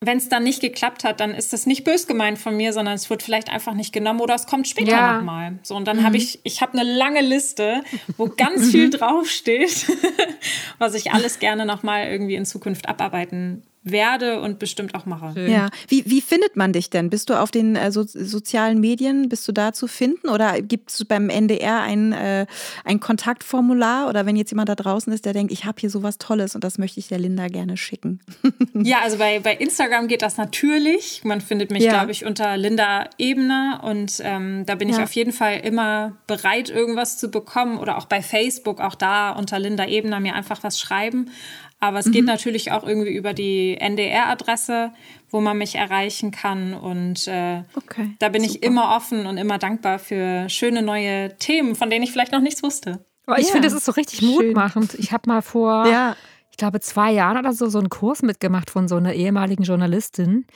wenn es dann nicht geklappt hat, dann ist das nicht bös gemeint von mir, sondern es wird vielleicht einfach nicht genommen oder es kommt später ja. nochmal. So, und dann mhm. habe ich, ich habe eine lange Liste, wo ganz viel draufsteht, was ich alles gerne nochmal irgendwie in Zukunft abarbeiten werde und bestimmt auch mache. Schön. Ja, wie, wie findet man dich denn? Bist du auf den äh, so, sozialen Medien, bist du da zu finden oder gibt es beim NDR ein, äh, ein Kontaktformular oder wenn jetzt jemand da draußen ist, der denkt, ich habe hier sowas Tolles und das möchte ich der Linda gerne schicken? ja, also bei, bei Instagram geht das natürlich. Man findet mich, ja. glaube ich, unter Linda Ebner und ähm, da bin ich auf jeden Fall immer bereit, irgendwas zu bekommen oder auch bei Facebook, auch da unter Linda Ebner mir einfach was schreiben. Aber es mhm. geht natürlich auch irgendwie über die NDR-Adresse, wo man mich erreichen kann. Und äh, okay, da bin super. ich immer offen und immer dankbar für schöne neue Themen, von denen ich vielleicht noch nichts wusste. Aber ich ja, finde, das ist so richtig schön. mutmachend. Ich habe mal vor, ja. ich glaube, zwei Jahren oder so, so einen Kurs mitgemacht von so einer ehemaligen Journalistin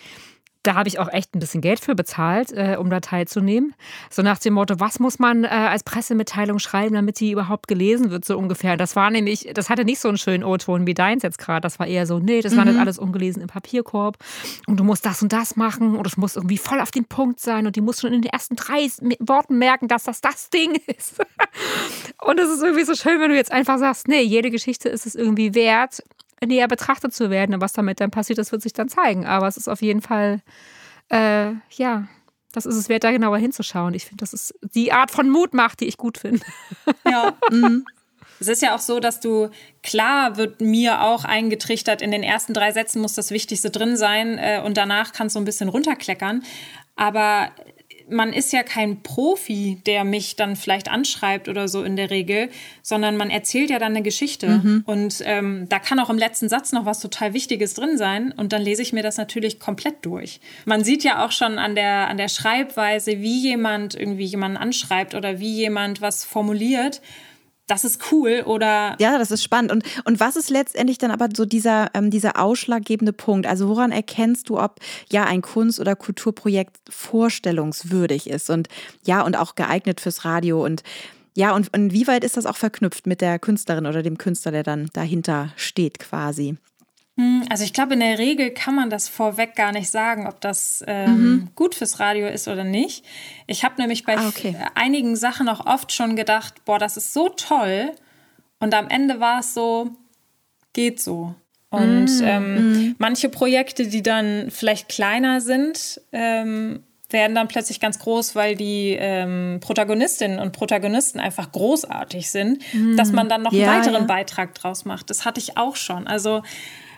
da habe ich auch echt ein bisschen Geld für bezahlt, äh, um da teilzunehmen. So nach dem Motto, was muss man äh, als Pressemitteilung schreiben, damit die überhaupt gelesen wird, so ungefähr. Das war nämlich, das hatte nicht so einen schönen O-Ton wie deins jetzt gerade. Das war eher so, nee, das mhm. landet alles ungelesen im Papierkorb und du musst das und das machen und es muss irgendwie voll auf den Punkt sein und die muss schon in den ersten drei Worten merken, dass das das Ding ist. und es ist irgendwie so schön, wenn du jetzt einfach sagst, nee, jede Geschichte ist es irgendwie wert, näher betrachtet zu werden. Und was damit dann passiert, das wird sich dann zeigen. Aber es ist auf jeden Fall, äh, ja, das ist es wert, da genauer hinzuschauen. Ich finde, das ist die Art von Mutmacht, die ich gut finde. Ja. mhm. Es ist ja auch so, dass du, klar wird mir auch eingetrichtert, in den ersten drei Sätzen muss das Wichtigste drin sein äh, und danach kannst du ein bisschen runterkleckern. Aber man ist ja kein Profi, der mich dann vielleicht anschreibt oder so in der Regel, sondern man erzählt ja dann eine Geschichte. Mhm. Und ähm, da kann auch im letzten Satz noch was total Wichtiges drin sein. Und dann lese ich mir das natürlich komplett durch. Man sieht ja auch schon an der, an der Schreibweise, wie jemand irgendwie jemanden anschreibt oder wie jemand was formuliert das ist cool oder. Ja, das ist spannend. Und, und was ist letztendlich dann aber so dieser, ähm, dieser ausschlaggebende Punkt? Also woran erkennst du, ob ja ein Kunst- oder Kulturprojekt vorstellungswürdig ist und ja, und auch geeignet fürs Radio und ja, und inwieweit ist das auch verknüpft mit der Künstlerin oder dem Künstler, der dann dahinter steht quasi? Hm, also ich glaube, in der Regel kann man das vorweg gar nicht sagen, ob das ähm, mhm. gut fürs Radio ist oder nicht. Ich habe nämlich bei ah, okay. einigen Sachen auch oft schon gedacht, boah, das ist so toll. Und am Ende war es so, geht so. Und mhm. Ähm, mhm. manche Projekte, die dann vielleicht kleiner sind, ähm, werden dann plötzlich ganz groß, weil die ähm, Protagonistinnen und Protagonisten einfach großartig sind, mhm. dass man dann noch ja, einen weiteren ja. Beitrag draus macht. Das hatte ich auch schon. Also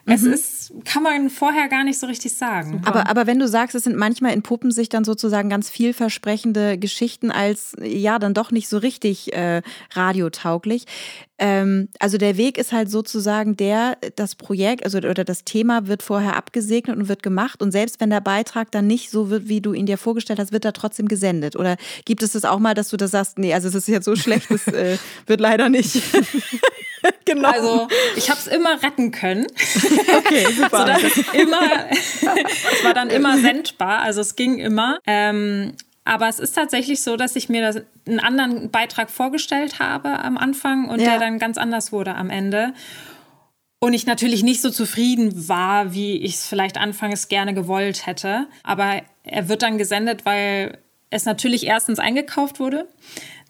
es mhm. ist, kann man vorher gar nicht so richtig sagen. Aber, aber wenn du sagst, es sind manchmal in Puppen sich dann sozusagen ganz vielversprechende Geschichten als ja dann doch nicht so richtig äh, radiotauglich. Ähm, also der Weg ist halt sozusagen der, das Projekt, also oder das Thema wird vorher abgesegnet und wird gemacht. Und selbst wenn der Beitrag dann nicht so wird, wie du ihn dir vorgestellt hast, wird er trotzdem gesendet. Oder gibt es das auch mal, dass du das sagst, nee, also es ist jetzt so schlecht, das äh, wird leider nicht. genau. Also ich habe es immer retten können. Okay, super. Sodass es immer, es war dann immer sendbar, also es ging immer. Ähm, aber es ist tatsächlich so, dass ich mir das, einen anderen Beitrag vorgestellt habe am Anfang und ja. der dann ganz anders wurde am Ende. Und ich natürlich nicht so zufrieden war, wie ich es vielleicht anfangs gerne gewollt hätte. Aber er wird dann gesendet, weil es natürlich erstens eingekauft wurde,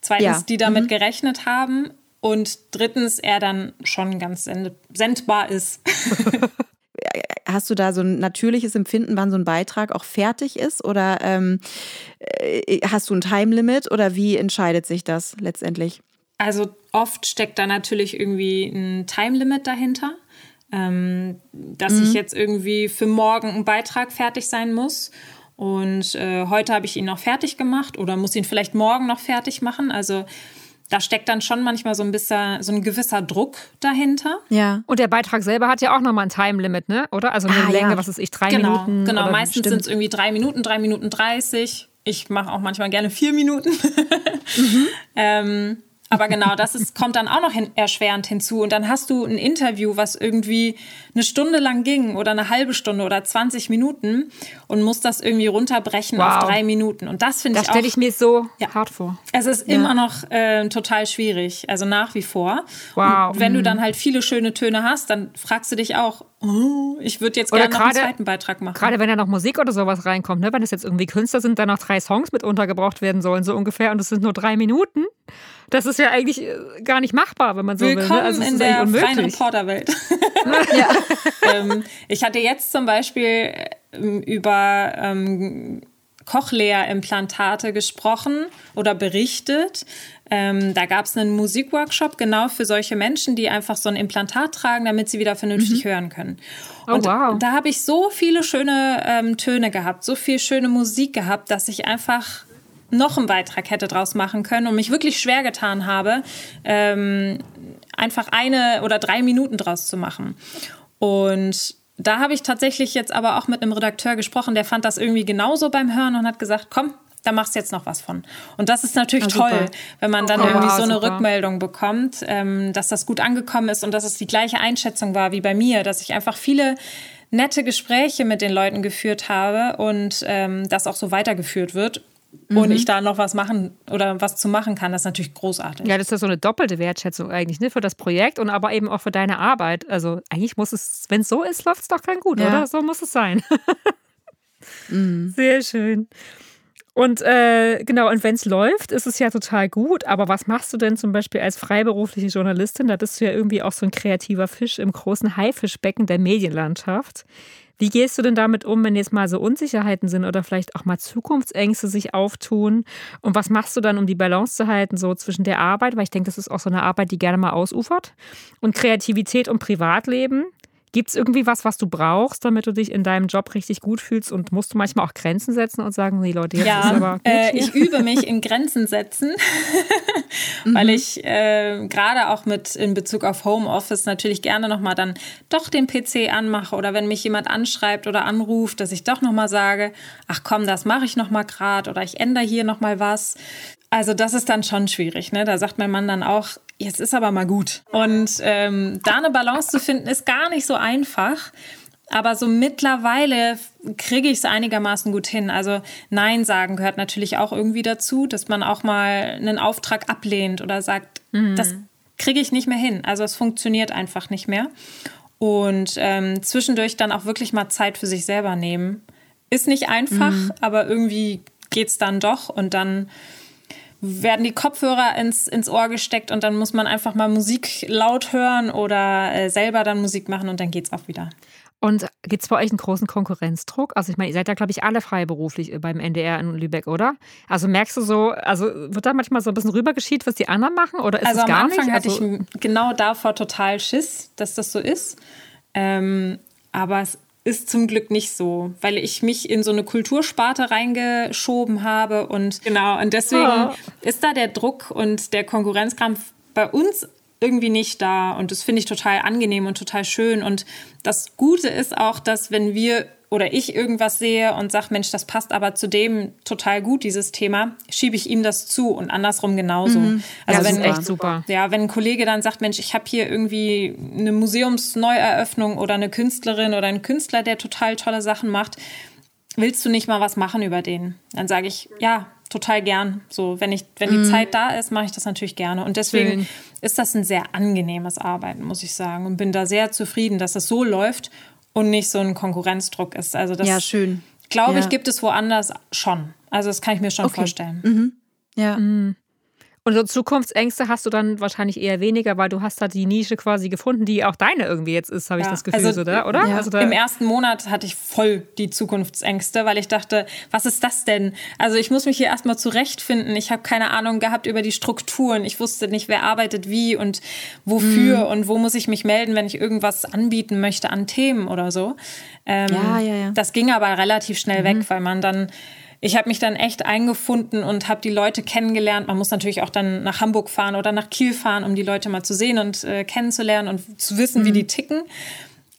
zweitens ja. die damit mhm. gerechnet haben und drittens er dann schon ganz sendbar ist. Hast du da so ein natürliches Empfinden, wann so ein Beitrag auch fertig ist? Oder ähm, äh, hast du ein Time-Limit oder wie entscheidet sich das letztendlich? Also oft steckt da natürlich irgendwie ein Time-Limit dahinter. Ähm, dass mhm. ich jetzt irgendwie für morgen ein Beitrag fertig sein muss. Und äh, heute habe ich ihn noch fertig gemacht oder muss ihn vielleicht morgen noch fertig machen. Also da steckt dann schon manchmal so ein bisschen so ein gewisser Druck dahinter. Ja. Und der Beitrag selber hat ja auch nochmal ein Time-Limit, ne? Oder? Also eine ah, Länge, ja. was ist ich, drei genau, Minuten? Genau, meistens sind es irgendwie drei Minuten, drei Minuten dreißig. Ich mache auch manchmal gerne vier Minuten. mhm. ähm, aber genau, das ist, kommt dann auch noch hin, erschwerend hinzu. Und dann hast du ein Interview, was irgendwie eine Stunde lang ging oder eine halbe Stunde oder 20 Minuten und musst das irgendwie runterbrechen wow. auf drei Minuten. Und das finde ich auch. Das stelle ich mir so ja, hart vor. Es ist ja. immer noch äh, total schwierig, also nach wie vor. Wow. Und wenn mhm. du dann halt viele schöne Töne hast, dann fragst du dich auch, oh, ich würde jetzt gerne noch einen zweiten Beitrag machen. Gerade wenn da noch Musik oder sowas reinkommt, ne? wenn es jetzt irgendwie Künstler sind, da noch drei Songs mit untergebracht werden sollen, so ungefähr, und es sind nur drei Minuten. Das ist ja eigentlich äh, gar nicht machbar, wenn man so Willkommen will. Ne? Also in der freien Reporterwelt. ja. ähm, ich hatte jetzt zum Beispiel ähm, über ähm, Cochlea-Implantate gesprochen oder berichtet. Ähm, da gab es einen Musikworkshop genau für solche Menschen, die einfach so ein Implantat tragen, damit sie wieder vernünftig mhm. hören können. Oh, Und oh, wow. da habe ich so viele schöne ähm, Töne gehabt, so viel schöne Musik gehabt, dass ich einfach noch einen Beitrag hätte draus machen können und mich wirklich schwer getan habe, ähm, einfach eine oder drei Minuten draus zu machen. Und da habe ich tatsächlich jetzt aber auch mit einem Redakteur gesprochen, der fand das irgendwie genauso beim Hören und hat gesagt, komm, da machst du jetzt noch was von. Und das ist natürlich ja, toll, wenn man dann oh, irgendwie wow, so eine super. Rückmeldung bekommt, ähm, dass das gut angekommen ist und dass es die gleiche Einschätzung war wie bei mir, dass ich einfach viele nette Gespräche mit den Leuten geführt habe und ähm, das auch so weitergeführt wird mhm. und ich da noch was machen oder was zu machen kann, das ist natürlich großartig. Ja, das ist ja so eine doppelte Wertschätzung eigentlich, ne? Für das Projekt und aber eben auch für deine Arbeit. Also eigentlich muss es, wenn es so ist, läuft es doch kein gut, ja. oder? So muss es sein. mhm. Sehr schön. Und äh, genau, und wenn es läuft, ist es ja total gut. Aber was machst du denn zum Beispiel als freiberufliche Journalistin? Da bist du ja irgendwie auch so ein kreativer Fisch im großen Haifischbecken der Medienlandschaft. Wie gehst du denn damit um, wenn jetzt mal so Unsicherheiten sind oder vielleicht auch mal Zukunftsängste sich auftun? Und was machst du dann, um die Balance zu halten, so zwischen der Arbeit, weil ich denke, das ist auch so eine Arbeit, die gerne mal ausufert, und Kreativität und Privatleben? Gibt es irgendwie was, was du brauchst, damit du dich in deinem Job richtig gut fühlst und musst du manchmal auch Grenzen setzen und sagen, nee Leute, jetzt ja, ist aber gut äh, ich übe mich in Grenzen setzen, weil mhm. ich äh, gerade auch mit in Bezug auf Homeoffice natürlich gerne nochmal dann doch den PC anmache oder wenn mich jemand anschreibt oder anruft, dass ich doch nochmal sage, ach komm, das mache ich nochmal gerade oder ich ändere hier nochmal was. Also das ist dann schon schwierig. Ne? Da sagt mein Mann dann auch, jetzt ist aber mal gut. Und ähm, da eine Balance zu finden, ist gar nicht so einfach. Aber so mittlerweile kriege ich es einigermaßen gut hin. Also Nein sagen gehört natürlich auch irgendwie dazu, dass man auch mal einen Auftrag ablehnt oder sagt, mhm. das kriege ich nicht mehr hin. Also es funktioniert einfach nicht mehr. Und ähm, zwischendurch dann auch wirklich mal Zeit für sich selber nehmen. Ist nicht einfach, mhm. aber irgendwie geht es dann doch. Und dann werden die Kopfhörer ins, ins Ohr gesteckt und dann muss man einfach mal Musik laut hören oder äh, selber dann Musik machen und dann geht's auch wieder. Und gibt es bei euch einen großen Konkurrenzdruck? Also ich meine, ihr seid ja, glaube ich, alle freiberuflich beim NDR in Lübeck, oder? Also merkst du so, also wird da manchmal so ein bisschen rübergeschied, was die anderen machen? Oder ist also es gar am Anfang nicht? hatte also ich genau davor total Schiss, dass das so ist. Ähm, aber es ist zum Glück nicht so, weil ich mich in so eine Kultursparte reingeschoben habe und genau, und deswegen oh. ist da der Druck und der Konkurrenzkampf bei uns irgendwie nicht da und das finde ich total angenehm und total schön und das Gute ist auch, dass wenn wir oder ich irgendwas sehe und sage, Mensch, das passt aber zu dem total gut, dieses Thema, schiebe ich ihm das zu und andersrum genauso. Mhm. Also ja, wenn, ist echt super. Ja, wenn ein Kollege dann sagt, Mensch, ich habe hier irgendwie eine Museumsneueröffnung oder eine Künstlerin oder ein Künstler, der total tolle Sachen macht, willst du nicht mal was machen über den? Dann sage ich, ja, total gern. So, wenn ich, wenn die mm. Zeit da ist, mache ich das natürlich gerne. Und deswegen Schön. ist das ein sehr angenehmes Arbeiten, muss ich sagen. Und bin da sehr zufrieden, dass es so läuft und nicht so ein Konkurrenzdruck ist. Also das, ja, schön. Glaube ja. ich, gibt es woanders schon. Also das kann ich mir schon okay. vorstellen. Mhm. Ja. Mhm. Und so Zukunftsängste hast du dann wahrscheinlich eher weniger, weil du hast da die Nische quasi gefunden, die auch deine irgendwie jetzt ist, habe ich das Gefühl, also, oder? oder? Ja. Also Im ersten Monat hatte ich voll die Zukunftsängste, weil ich dachte, was ist das denn? Also ich muss mich hier erstmal zurechtfinden. Ich habe keine Ahnung gehabt über die Strukturen. Ich wusste nicht, wer arbeitet wie und wofür mhm. und wo muss ich mich melden, wenn ich irgendwas anbieten möchte an Themen oder so. Ähm, ja, ja, ja. Das ging aber relativ schnell mhm. weg, weil man dann ich habe mich dann echt eingefunden und habe die Leute kennengelernt. Man muss natürlich auch dann nach Hamburg fahren oder nach Kiel fahren, um die Leute mal zu sehen und äh, kennenzulernen und zu wissen, mhm. wie die ticken.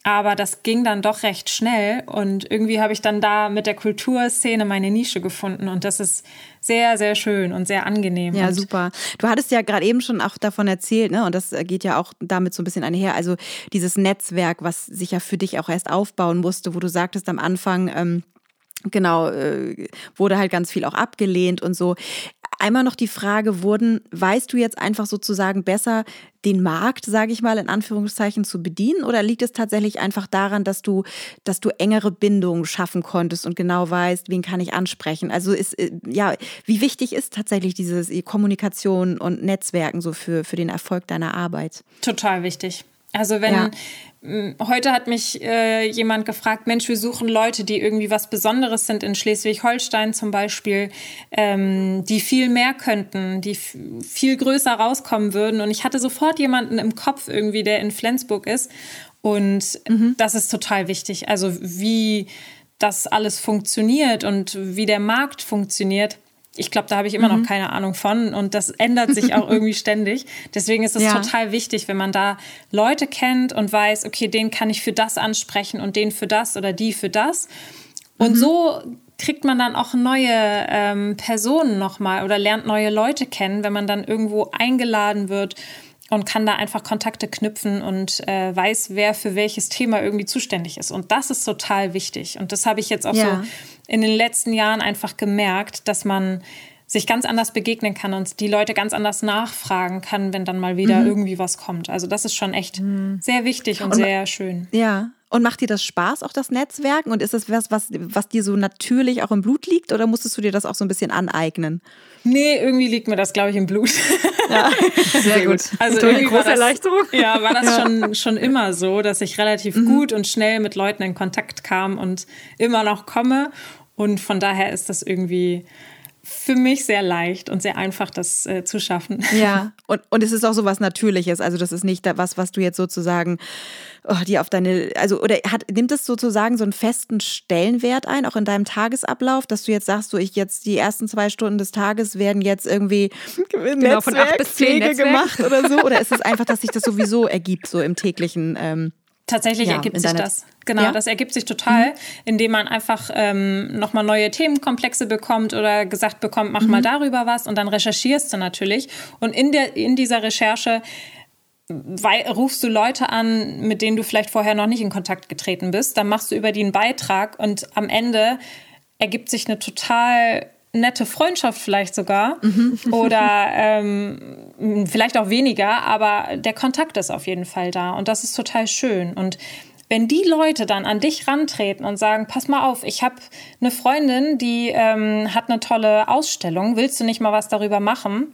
Aber das ging dann doch recht schnell und irgendwie habe ich dann da mit der Kulturszene meine Nische gefunden und das ist sehr, sehr schön und sehr angenehm. Ja, und super. Du hattest ja gerade eben schon auch davon erzählt, ne? Und das geht ja auch damit so ein bisschen einher. Also dieses Netzwerk, was sich ja für dich auch erst aufbauen musste, wo du sagtest am Anfang, ähm, genau, äh, wurde halt ganz viel auch abgelehnt und so. Einmal noch die Frage, wurden, weißt du jetzt einfach sozusagen besser, den Markt, sage ich mal, in Anführungszeichen zu bedienen? Oder liegt es tatsächlich einfach daran, dass du, dass du engere Bindungen schaffen konntest und genau weißt, wen kann ich ansprechen? Also ist, äh, ja, wie wichtig ist tatsächlich diese Kommunikation und Netzwerken so für, für den Erfolg deiner Arbeit? Total wichtig. Also wenn, ja. Heute hat mich äh, jemand gefragt, Mensch, wir suchen Leute, die irgendwie was Besonderes sind in Schleswig-Holstein zum Beispiel, ähm, die viel mehr könnten, die viel größer rauskommen würden. Und ich hatte sofort jemanden im Kopf irgendwie, der in Flensburg ist. Und mhm. das ist total wichtig. Also wie das alles funktioniert und wie der Markt funktioniert ich glaube, da habe ich immer mhm. noch keine Ahnung von und das ändert sich auch irgendwie ständig. Deswegen ist es ja. total wichtig, wenn man da Leute kennt und weiß, okay, den kann ich für das ansprechen und den für das oder die für das. Und mhm. so kriegt man dann auch neue ähm, Personen nochmal oder lernt neue Leute kennen, wenn man dann irgendwo eingeladen wird und kann da einfach Kontakte knüpfen und äh, weiß, wer für welches Thema irgendwie zuständig ist. Und das ist total wichtig. Und das habe ich jetzt auch ja. so in den letzten Jahren einfach gemerkt, dass man sich ganz anders begegnen kann und die Leute ganz anders nachfragen kann, wenn dann mal wieder mhm. irgendwie was kommt. Also das ist schon echt mhm. sehr wichtig und, und sehr schön. Ja, Und macht dir das Spaß, auch das Netzwerken? Und ist das was, was, was dir so natürlich auch im Blut liegt oder musstest du dir das auch so ein bisschen aneignen? Nee, irgendwie liegt mir das, glaube ich, im Blut. Ja, sehr gut. Also irgendwie war große das, Erleichterung. Ja, war das schon, schon immer so, dass ich relativ Mhm. gut und schnell mit Leuten in Kontakt kam und immer noch komme. Und von daher ist das irgendwie für mich sehr leicht und sehr einfach, das äh, zu schaffen. Ja, und, und es ist auch so was Natürliches. Also, das ist nicht was, was du jetzt sozusagen oh, die auf deine, also, oder hat, nimmt es sozusagen so einen festen Stellenwert ein, auch in deinem Tagesablauf, dass du jetzt sagst, so ich jetzt die ersten zwei Stunden des Tages werden jetzt irgendwie Genau, von acht bis zehn Netzwerk. gemacht oder so? Oder ist es einfach, dass sich das sowieso ergibt, so im täglichen? Ähm, Tatsächlich Ja, ergibt sich das. Genau, Ja? das ergibt sich total, indem man einfach ähm, nochmal neue Themenkomplexe bekommt oder gesagt bekommt, mach mal darüber was und dann recherchierst du natürlich. Und in, der, in dieser Recherche wei- rufst du Leute an, mit denen du vielleicht vorher noch nicht in Kontakt getreten bist. Dann machst du über die einen Beitrag und am Ende ergibt sich eine total nette Freundschaft vielleicht sogar oder ähm, vielleicht auch weniger, aber der Kontakt ist auf jeden Fall da und das ist total schön und wenn die Leute dann an dich rantreten und sagen, pass mal auf, ich habe eine Freundin, die ähm, hat eine tolle Ausstellung, willst du nicht mal was darüber machen?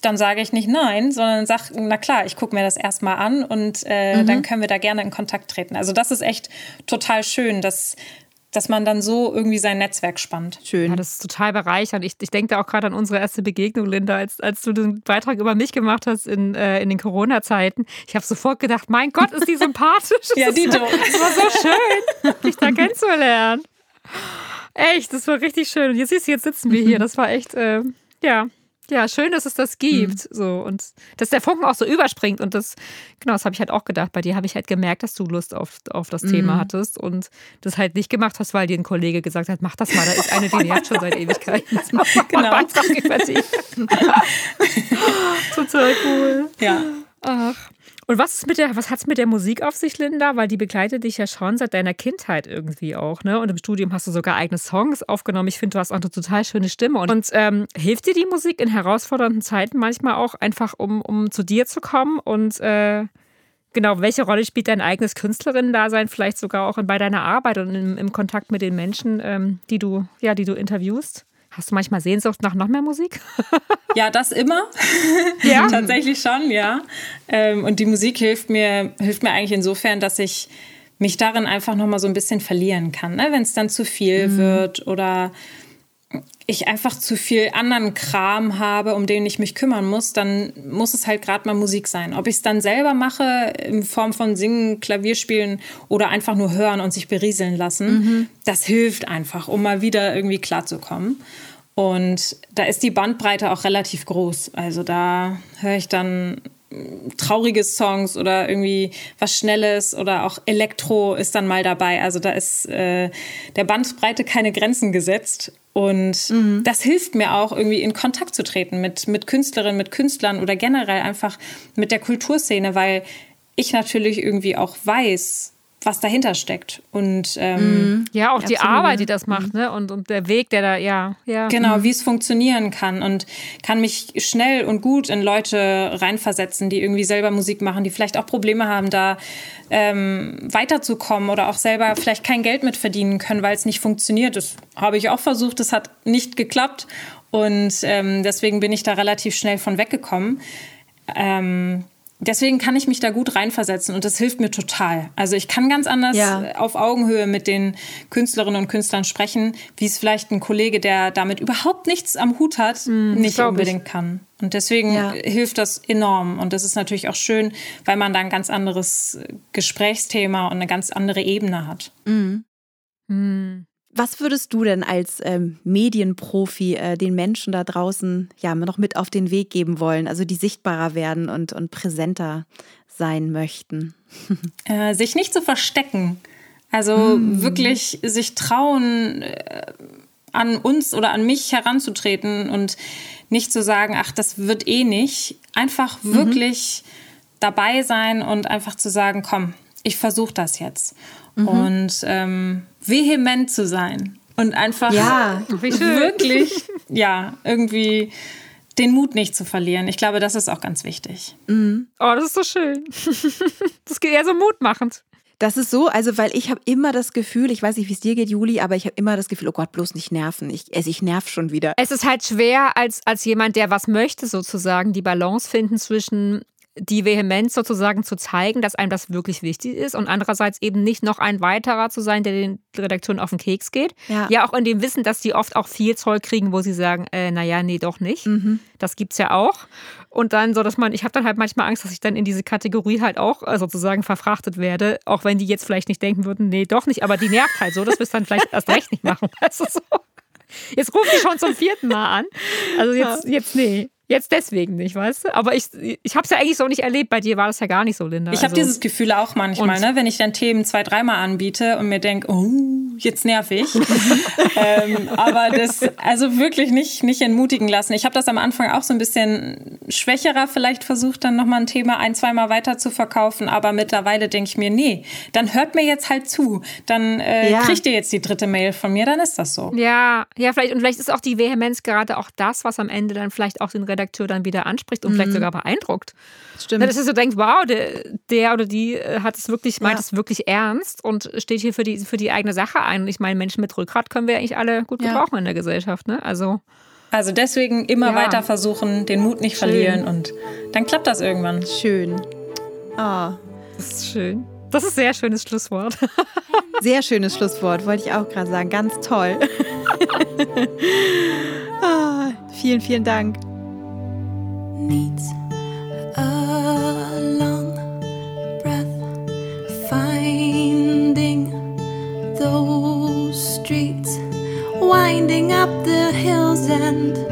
Dann sage ich nicht nein, sondern sag, na klar, ich gucke mir das erstmal an und äh, dann können wir da gerne in Kontakt treten. Also das ist echt total schön, dass, dass man dann so irgendwie sein Netzwerk spannt. schön. Ja, das ist total bereichernd. Ich, ich denke da auch gerade an unsere erste Begegnung, Linda, als, als du den Beitrag über mich gemacht hast in, äh, in den Corona-Zeiten. Ich habe sofort gedacht, mein Gott, ist die sympathisch. Ja, Dito. Das war so schön, dich da kennenzulernen. Echt, das war richtig schön. Und jetzt siehst du, jetzt sitzen wir hier. Das war echt, äh, ja. Ja, schön, dass es das gibt. So und dass der Funken auch so überspringt. Und das, genau, das habe ich halt auch gedacht. Bei dir habe ich halt gemerkt, dass du Lust auf, auf das Thema hattest und das halt nicht gemacht hast, weil dir ein Kollege gesagt hat, mach das mal, da ist eine, die nervt schon seit Ewigkeiten. Genau. Total cool. Ja. Ach. Und was ist mit der, was hat's mit der Musik auf sich, Linda? Weil die begleitet dich ja schon seit deiner Kindheit irgendwie auch, ne? Und im Studium hast du sogar eigene Songs aufgenommen. Ich finde, du hast auch eine total schöne Stimme. Und, und ähm, hilft dir die Musik in herausfordernden Zeiten manchmal auch einfach, um, um zu dir zu kommen? Und äh, genau, welche Rolle spielt dein eigenes Künstlerinnen-Dasein vielleicht sogar auch bei deiner Arbeit und im, im Kontakt mit den Menschen, ähm, die du, ja, die du interviewst? Hast du manchmal Sehnsucht nach noch mehr Musik? Ja, das immer. Ja. Tatsächlich schon, ja. Ähm, und die Musik hilft mir, hilft mir eigentlich insofern, dass ich mich darin einfach nochmal so ein bisschen verlieren kann. Ne? Wenn es dann zu viel wird oder ich einfach zu viel anderen Kram habe, um den ich mich kümmern muss, dann muss es halt gerade mal Musik sein. Ob ich es dann selber mache, in Form von Singen, Klavierspielen oder einfach nur hören und sich berieseln lassen, das hilft einfach, um mal wieder irgendwie klarzukommen. Und da ist die Bandbreite auch relativ groß. Also da höre ich dann traurige Songs oder irgendwie was Schnelles oder auch Elektro ist dann mal dabei. Also da ist äh, der Bandbreite keine Grenzen gesetzt. Und das hilft mir auch, irgendwie in Kontakt zu treten mit, mit Künstlerinnen, mit Künstlern oder generell einfach mit der Kulturszene, weil ich natürlich irgendwie auch weiß, was dahinter steckt. Und ähm, Ja, auch die Absolut, Arbeit, die das macht, ne? Und, und der Weg, der da, ja, ja. Genau, wie es funktionieren kann und kann mich schnell und gut in Leute reinversetzen, die irgendwie selber Musik machen, die vielleicht auch Probleme haben, da ähm, weiterzukommen oder auch selber vielleicht kein Geld mit verdienen können, weil es nicht funktioniert. Das habe ich auch versucht, das hat nicht geklappt und ähm, deswegen bin ich da relativ schnell von weggekommen. Ähm, Deswegen kann ich mich da gut reinversetzen und das hilft mir total. Also ich kann ganz anders Ja. auf Augenhöhe mit den Künstlerinnen und Künstlern sprechen, wie es vielleicht ein Kollege, der damit überhaupt nichts am Hut hat, nicht glaub ich. unbedingt kann. Und deswegen Ja. hilft das enorm. Und das ist natürlich auch schön, weil man da ein ganz anderes Gesprächsthema und eine ganz andere Ebene hat. Hm. Was würdest du denn als ähm, Medienprofi äh, den Menschen da draußen ja noch mit auf den Weg geben wollen, also die sichtbarer werden und, und präsenter sein möchten? Äh, sich nicht zu verstecken. Also wirklich sich trauen, äh, an uns oder an mich heranzutreten und nicht zu sagen, ach, das wird eh nicht. Einfach wirklich dabei sein und einfach zu sagen, komm, ich versuche das jetzt. Und ähm, vehement zu sein und einfach Ja, wirklich, ja, irgendwie den Mut nicht zu verlieren. Ich glaube, das ist auch ganz wichtig. Oh, das ist so schön. Das geht eher so mutmachend. Das ist so, also weil ich habe immer das Gefühl, ich weiß nicht, wie es dir geht, Juli, aber ich habe immer das Gefühl, oh Gott, bloß nicht nerven. Ich, also ich nerv schon wieder. Es ist halt schwer, als, als jemand, der was möchte, sozusagen, die Balance finden zwischen die Vehemenz sozusagen zu zeigen, dass einem das wirklich wichtig ist und andererseits eben nicht noch ein weiterer zu sein, der den Redakteuren auf den Keks geht. Ja, ja auch in dem Wissen, dass die oft auch viel Zeug kriegen, wo sie sagen, äh, naja, nee, doch nicht. Mhm. Das gibt's ja auch. Und dann so, dass man, ich habe dann halt manchmal Angst, dass ich dann in diese Kategorie halt auch äh, sozusagen verfrachtet werde, auch wenn die jetzt vielleicht nicht denken würden, nee, doch nicht, aber die nervt halt so, dass wir es dann vielleicht erst recht nicht machen. Also so. Jetzt ruft die schon zum vierten Mal an. Also jetzt, jetzt nee. Jetzt deswegen nicht, weißt du? Aber ich, ich habe es ja eigentlich so nicht erlebt. Bei dir war das ja gar nicht so, Linda. Ich habe also. dieses Gefühl auch manchmal, ne? wenn ich dann Themen zwei, dreimal anbiete und mir denke, oh, jetzt nerv ich. ähm, aber das, also wirklich nicht, nicht entmutigen lassen. Ich habe das am Anfang auch so ein bisschen schwächerer vielleicht versucht, dann nochmal ein Thema ein, zweimal weiter zu verkaufen. Aber mittlerweile denke ich mir, nee, dann hört mir jetzt halt zu. Dann äh, ja. kriegt ihr jetzt die dritte Mail von mir, dann ist das so. Ja, ja, vielleicht, und vielleicht ist auch die Vehemenz gerade auch das, was am Ende dann vielleicht auch den Redakteur dann wieder anspricht und mhm. vielleicht sogar beeindruckt. Stimmt. Dass er so denkt, wow, der, der oder die äh, hat es wirklich, meint ja. es wirklich ernst und steht hier für die, für die eigene Sache ein. Und ich meine, Menschen mit Rückgrat können wir eigentlich alle gut gebrauchen ja. in der Gesellschaft. Ne? Also, also deswegen immer ja. weiter versuchen, den Mut nicht schön. verlieren und dann klappt das irgendwann. Schön. Ah, das ist schön. Das ist ein sehr schönes Schlusswort. Sehr schönes Schlusswort, wollte ich auch gerade sagen. Ganz toll. ah, vielen, vielen Dank. Needs a long breath, finding those streets, winding up the hills and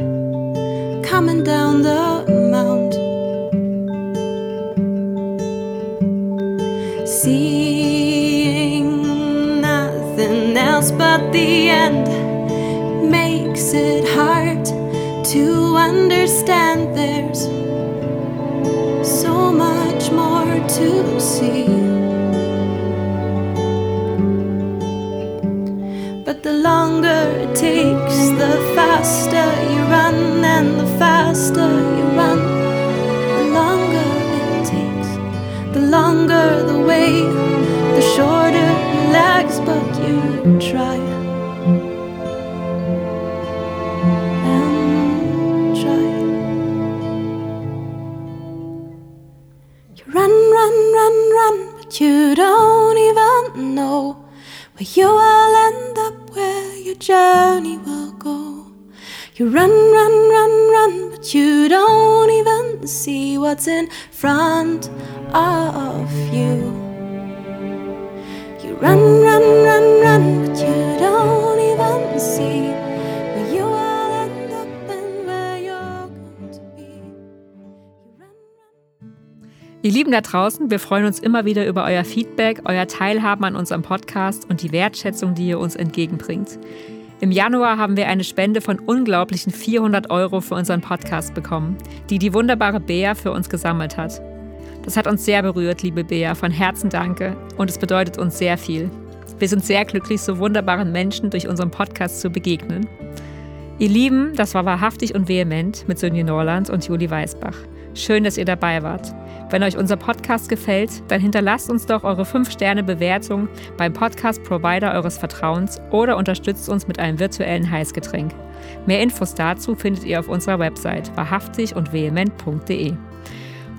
run, run, run, run, but you don't even see what's in front of you. You run, run, run, run, but you don't even see. Ihr Lieben da draußen, wir freuen uns immer wieder über euer Feedback, euer Teilhaben an unserem Podcast und die Wertschätzung, die ihr uns entgegenbringt. Im Januar haben wir eine Spende von unglaublichen 400 Euro für unseren Podcast bekommen, die die wunderbare Bea für uns gesammelt hat. Das hat uns sehr berührt, liebe Bea, von Herzen danke und es bedeutet uns sehr viel. Wir sind sehr glücklich, so wunderbaren Menschen durch unseren Podcast zu begegnen. Ihr Lieben, das war wahrhaftig und vehement mit Sönje Norland und Juli Weisbach. Schön, dass ihr dabei wart. Wenn euch unser Podcast gefällt, dann hinterlasst uns doch eure 5-Sterne-Bewertung beim Podcast-Provider eures Vertrauens oder unterstützt uns mit einem virtuellen Heißgetränk. Mehr Infos dazu findet ihr auf unserer Website wahrhaftig und vehement.de.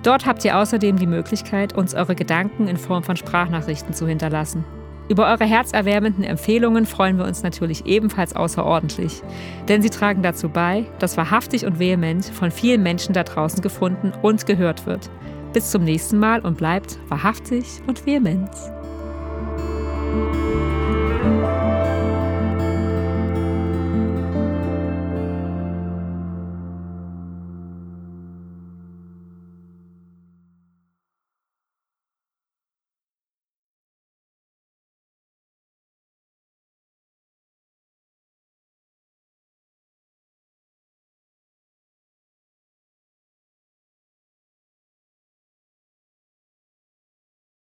Dort habt ihr außerdem die Möglichkeit, uns eure Gedanken in Form von Sprachnachrichten zu hinterlassen. Über eure herzerwärmenden Empfehlungen freuen wir uns natürlich ebenfalls außerordentlich, denn sie tragen dazu bei, dass wahrhaftig und vehement von vielen Menschen da draußen gefunden und gehört wird. Bis zum nächsten Mal und bleibt wahrhaftig und vehement.